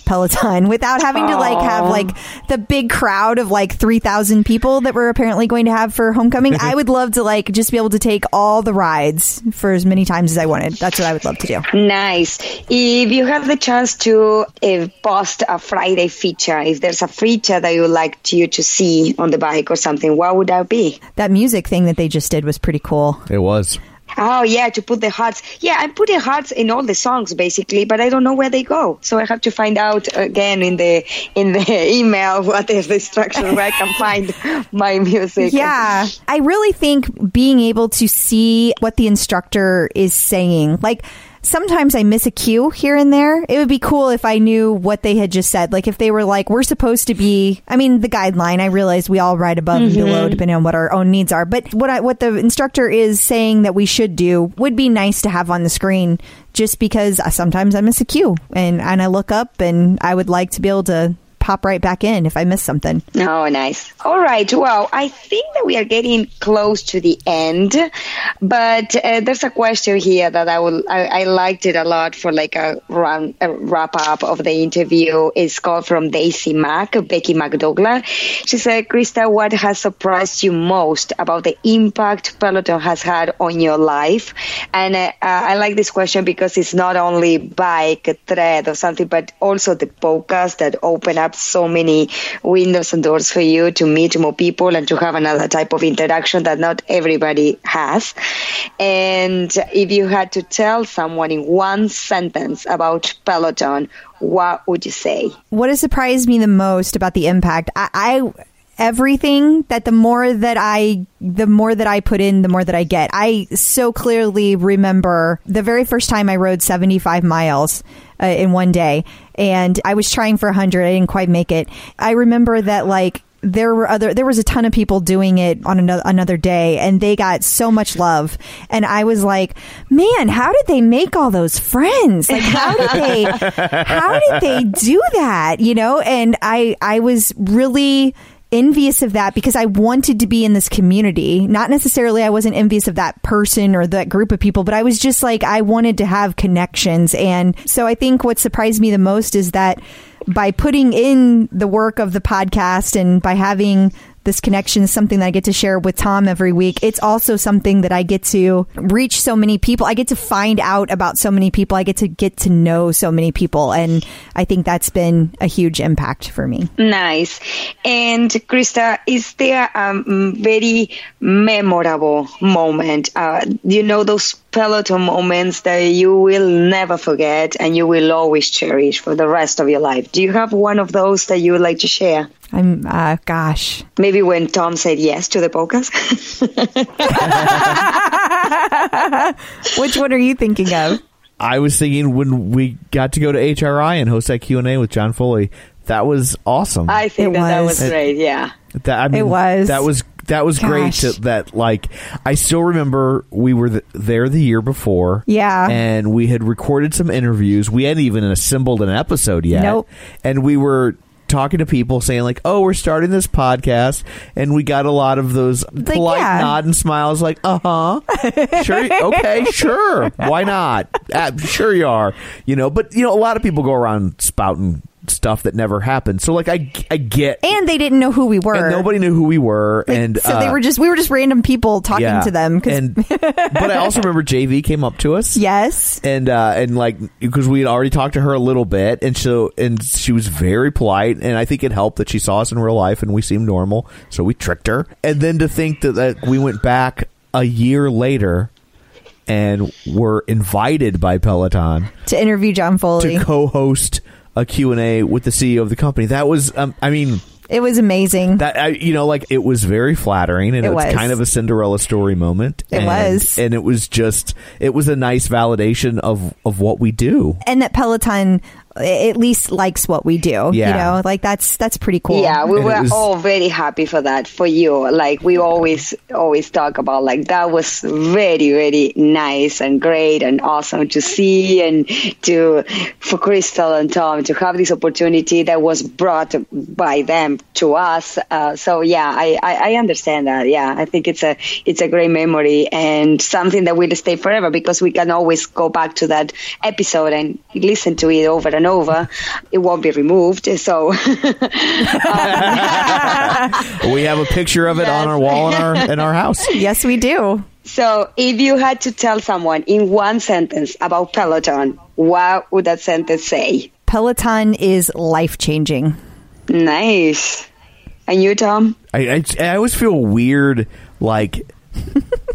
Peloton *laughs* without having to like have like the big crowd of like 3,000 people that we're apparently going to have for homecoming. I would love to like just be able to take all the rides for as many times as I wanted. That's what I would love to do. Nice. If you have the chance to uh, post a Friday feature, if there's a feature that you would like to, you to see on the bike or something, what would that be? That music thing that they just did was pretty cool. It was. Oh yeah, to put the hearts. Yeah, I'm putting hearts in all the songs basically, but I don't know where they go. So I have to find out again in the in the *laughs* email what is the structure where I can find *laughs* my music. Yeah. I really think being able to see what the instructor is saying, like, Sometimes I miss a cue here and there. It would be cool if I knew what they had just said. Like if they were like, we're supposed to be, I mean, the guideline, I realize we all ride above and below mm-hmm. depending on what our own needs are. But what I, what the instructor is saying that we should do would be nice to have on the screen just because sometimes I miss a cue and, and I look up and I would like to be able to pop right back in if I miss something. Oh, nice. All right. Well, I think that we are getting close to the end, but uh, there's a question here that I will. I, I liked it a lot for like a, a wrap up of the interview. It's called from Daisy Mack, Becky McDougall. She said, "Krista, what has surprised you most about the impact Peloton has had on your life?" And uh, I like this question because it's not only bike, tread, or something, but also the podcast that open up so many windows and doors for you to meet more people and to have another type of interaction that not everybody has. And if you had to tell someone in one sentence about Peloton, what would you say? what has surprised me the most about the impact I, I everything that the more that i the more that i put in the more that i get. I so clearly remember the very first time i rode 75 miles uh, in one day and i was trying for 100 i didn't quite make it. I remember that like there were other there was a ton of people doing it on another another day and they got so much love. And I was like man how did they make all those friends? Like how did they *laughs* how did they do that? You know? And I I was really envious of that because I wanted to be in this community. Not necessarily I wasn't envious of that person or that group of people, but I was just like I wanted to have connections. And so I think what surprised me the most is that by putting in the work of the podcast and by having this connection is something that I get to share with Tom every week. It's also something that I get to reach so many people. I get to find out about so many people. I get to get to know so many people. And I think that's been a huge impact for me. Nice. And Krista, is there a very memorable moment? Uh, you know, those Peloton moments that you will never forget and you will always cherish for the rest of your life. Do you have one of those that you would like to share? I'm, uh, gosh. Maybe when Tom said yes to the podcast. *laughs* Which one are you thinking of? I was thinking when we got to go to HRI and host that Q and A with John Foley, that was awesome. I think It that, that was. was great. Yeah. That I mean, It was. that was that was great. To, that like I still remember we were th- there the year before. Yeah. and we had recorded some interviews. We hadn't even assembled an episode yet. Nope. and we were talking to people saying like, "Oh, we're starting this podcast," and we got a lot of those polite yeah. nod and smiles, like, "Uh huh, sure, okay, *laughs* sure, why not? Uh, sure, you are." You know, but you know, a lot of people go around spouting stuff that never happened. So like, I I get. And they didn't know who we were. and nobody knew who we were, Like, and so they uh, were just we were just random people talking yeah. to them And *laughs* but I also remember JV came up to us. yes, And uh, and like because we had already talked to her a little bit, and so and she was very polite, and I think it helped that she saw us in real life and we seemed normal, so we tricked her. And then to think that, that we went back a year later and were invited by Peloton to interview John Foley. to co-host a Q and A with the CEO of the company. That was, um, I mean, it was amazing. that I, you know, like it was very flattering, and It it was was. kind of a Cinderella story moment. It and, was. and it was just, it was a nice validation of of what we do. and that Peloton at least likes what we do. You Yeah. know, like that's that's pretty cool. Yeah, we And were was- all very happy for that for you. Like we always always talk about like that was very very nice and great and awesome to see and to for Crystal and Tom to have this opportunity that was brought by them to us. Uh, so yeah, I, I I understand that. Yeah, I think it's a it's a great memory and something that will stay forever because we can always go back to that episode and listen to it over and over. It won't be removed. So. *laughs* Um, we have a picture of it on our wall in our in our house. *laughs* Yes, we do. So, if you had to tell someone in one sentence about Peloton, what would that sentence say? Peloton is life changing. Nice. And you, Tom? I, I, I always feel weird, like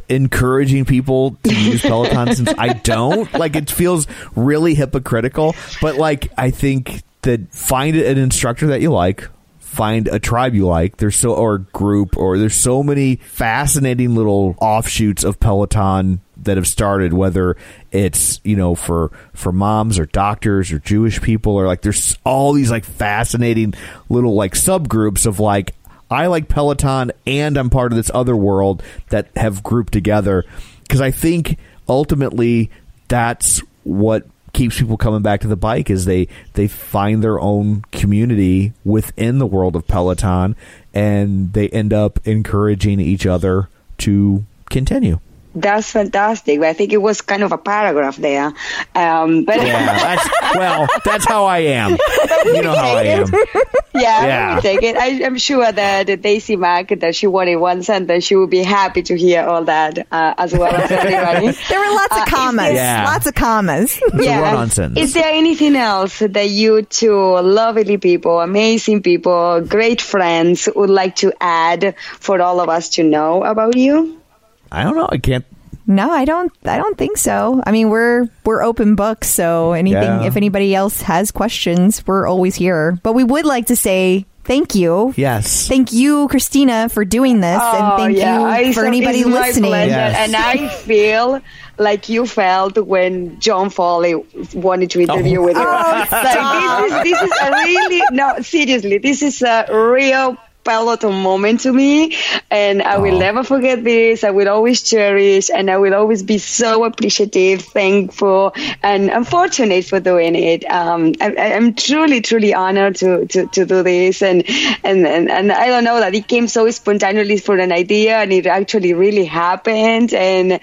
encouraging people to *laughs* use Peloton since I don't. Like it feels really hypocritical. But like I think that find an instructor that you like. Find a tribe you like. There's so or group or there's so many fascinating little offshoots of Peloton that have started. Whether it's you know for for moms or doctors or Jewish people or like there's all these like fascinating little like subgroups of like I like Peloton and I'm part of this other world that have grouped together because I think ultimately that's what keeps people coming back to the bike is they they find their own community within the world of Peloton and they end up encouraging each other to continue. That's fantastic. I think it was kind of a paragraph there. Um, but Yeah, *laughs* that's well, that's how I am. *laughs* You know how I am. yeah, *laughs* Yeah. we take it. I, I'm sure that Daisy Mack, that she wanted one sentence, she would be happy to hear all that uh, as well as everybody. There were lots Uh, of commas. there- Yeah. Lots of commas. a run-on sentence. Is there anything else that you two lovely people, amazing people, great friends would like to add for all of us to know about you? I don't know. I can't No, I don't. I don't think so. I mean, we're we're open books, so anything. Yeah. If anybody else has questions, we're always here. But we would like to say thank you. Yes. Thank you, Christina, for doing this, and oh, thank you Oh, I- for anybody listening. Yes. And I *laughs* feel like you felt when John Foley wanted to interview Oh. with you. Oh, like, this is this is a really no seriously. This is a real peloton moment to me, and I will never forget this. I will always cherish, and I will always be so appreciative, thankful, and unfortunate for doing it. Um, I, I'm truly, truly honored to, to, to do this, and, and and and I don't know that it came so spontaneously for an idea, and it actually really happened, and *laughs*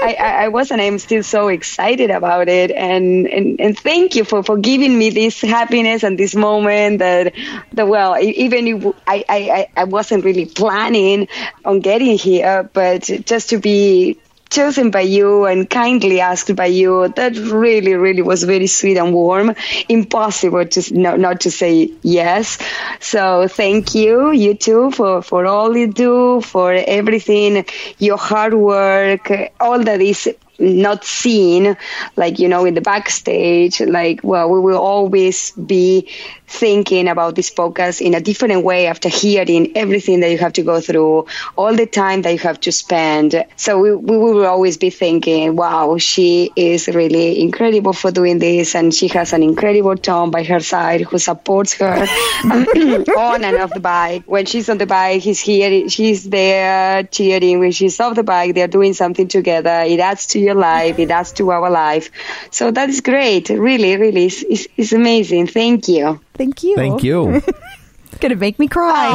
I, I, I was, and I'm still so excited about it, and and, and thank you for, for giving me this happiness and this moment that that well, even if I, I, I- I wasn't really planning on getting here, but just to be chosen by you and kindly asked by you that really really was very sweet and warm. Impossible to not to say yes. So thank you you too for for all you do for everything your hard work all that is not seen like you know in the backstage like well we will always be thinking about this podcast in a different way after hearing everything that you have to go through all the time that you have to spend. So we, we will always be thinking wow she is really incredible for doing this and she has an incredible Tom by her side who supports her *clears throat* on and off the bike. When she's on the bike he's here she's there cheering. When she's off the bike they're doing something together. It adds to your life it adds to our life. So that is great. Really really it's, it's, it's amazing. Thank you Thank you. Thank you. it's *laughs* Gonna make me cry.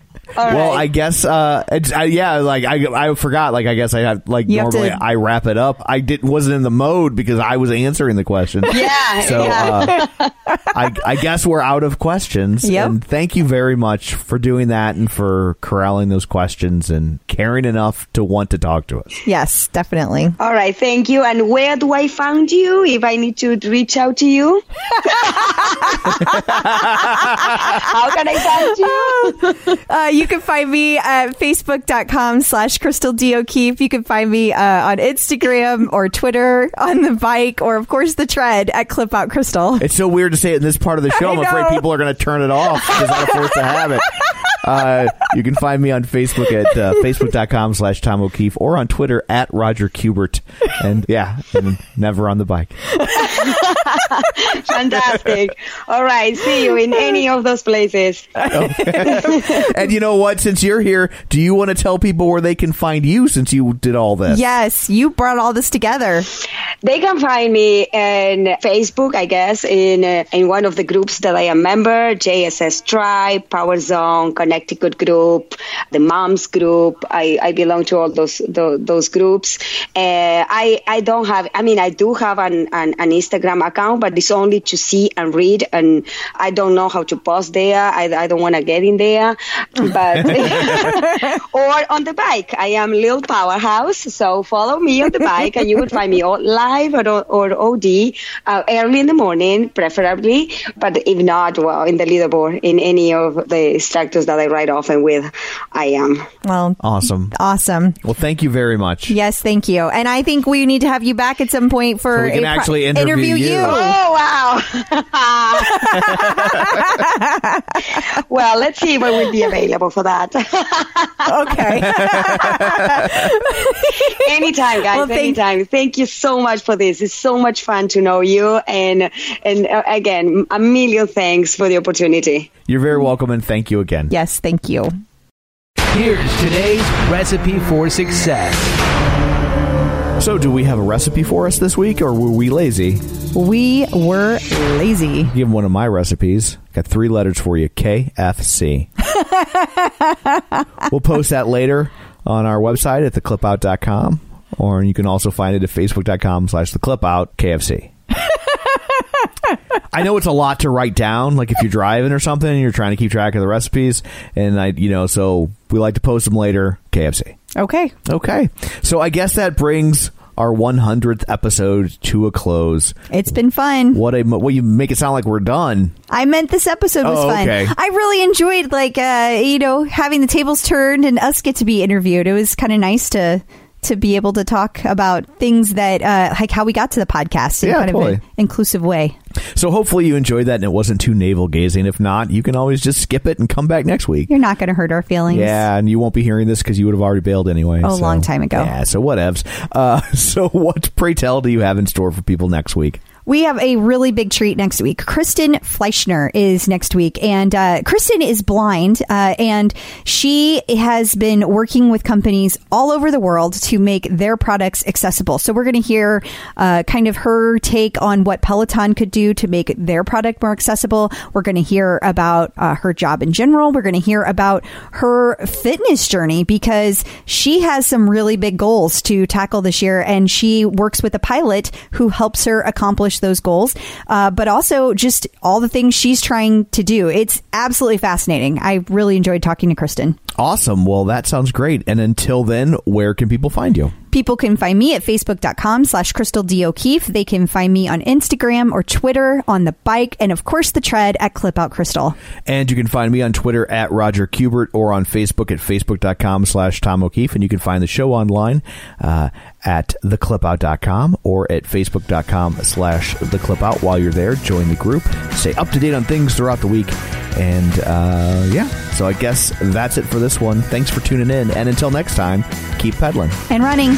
*laughs* All well, right. I guess, uh, it's, I, yeah, like I, I forgot. Like I guess I have like You have normally to- I wrap it up. I didn't wasn't in the mode because I was answering the question. *laughs* yeah So yeah. uh, I, I guess we're out of questions. Yep. And thank you very much for doing that and for corralling those questions and caring enough to want to talk to us. yes, definitely. All right, thank you. And where do I find you if I need to reach out to you? *laughs* How can I find you? Uh, you can find me at facebook.com slash crystal d o'keefe you can find me uh, on instagram or twitter on the bike or of course the tread at clip out crystal It's so weird to say it in this part of the show. I'm afraid people are going to turn it off because I'm forced to have it. *laughs* Uh, you can find me on Facebook at uh, facebook.com slash Tom O'Keefe or on Twitter at Roger Kubert. And yeah, and never on the bike. Fantastic. All right, see you in any of those places. *laughs* And you know what? Since you're here, do you want to tell people where they can find you since you did all this? yes you brought all this together They can find me in Facebook, I guess, in uh, in one of the groups that I am member, JSS Tribe, Power Zone, Connecticut group, the Moms group. I, I belong to all those those, those groups. Uh, I I don't have. I mean, I do have an, an an Instagram account, but it's only to see and read, and I don't know how to post there. I, I don't want to get in there, but *laughs* or on the bike. I am Lil Powerhouse, so follow me on the bike, and you will find me all live or, or OD uh, early in the morning, preferably. But if not, well, in the leaderboard, in any of the structures that I ride often with, I am. well Awesome. awesome Well, thank you very much. yes thank you and i think we need to have you back at some point for So we can a pri- actually interview you. Oh wow! *laughs* well, let's see if I will be available for that. *laughs* okay *laughs* anytime, guys. Well, thank- anytime. Thank you so much for this. It's so much fun to know you, and and uh, again, a million thanks for the opportunity. You're very welcome and thank you again. yes thank you Here's today's recipe for success. So, do we have a recipe for us this week or were we lazy? we were lazy Give one of my recipes. Got three letters for you KFC. *laughs* we'll post that later on our website at theclipout.com, or you can also find it at facebook.com slash theclipout KFC. I know it's a lot to write down, like if you're driving or something and you're trying to keep track of the recipes, and I, you know, so we like to post them later. KFC. okay Okay, so I guess that brings our 100th episode to a close. it's been fun What a well, you make it sound like we're done. I meant this episode was Oh, fun. I really enjoyed like uh, you know having the tables turned and us get to be interviewed. It was kind of nice to to be able to talk about things that uh, like how we got to the podcast in Yeah, kind of an inclusive way. So hopefully you enjoyed that and it wasn't too navel gazing. If not, you can always just skip it and come back next week. You're not going to hurt our feelings. Yeah, and you won't be hearing this because you would have already bailed anyway. Oh, a long time ago. Yeah, so whatevs. Uh, *laughs* so what, pray tell, do you have in store for people next week? We have a really big treat next week. Kristen Fleischner is next week, and uh, Kristen is blind, uh, and she has been working with companies all over the world to make their products accessible. So we're going to hear uh, kind of her take on what Peloton could do to make their product more accessible. We're going to hear about uh, her job in general. We're going to hear about her fitness journey because she has some really big goals to tackle this year, and she works with a pilot who helps her accomplish those goals, uh, but also just all the things she's trying to do. It's absolutely fascinating. I really enjoyed talking to Kristen. Awesome. Well, that sounds great. And until then, where can people find you? People can find me at facebook.com slash Crystal D. O'Keefe. They can find me on Instagram or Twitter on the bike and, of course, the tread at Clip Out Crystal. And you can find me on Twitter at Roger Kubert or on Facebook at facebook.com slash Tom O'Keefe. And you can find the show online uh, at theclipout.com or at facebook.com slash theclipout. While you're there, join the group. Stay up to date on things throughout the week. And uh, yeah, so I guess that's it for this one. Thanks for tuning in. And until next time, keep pedaling. And running.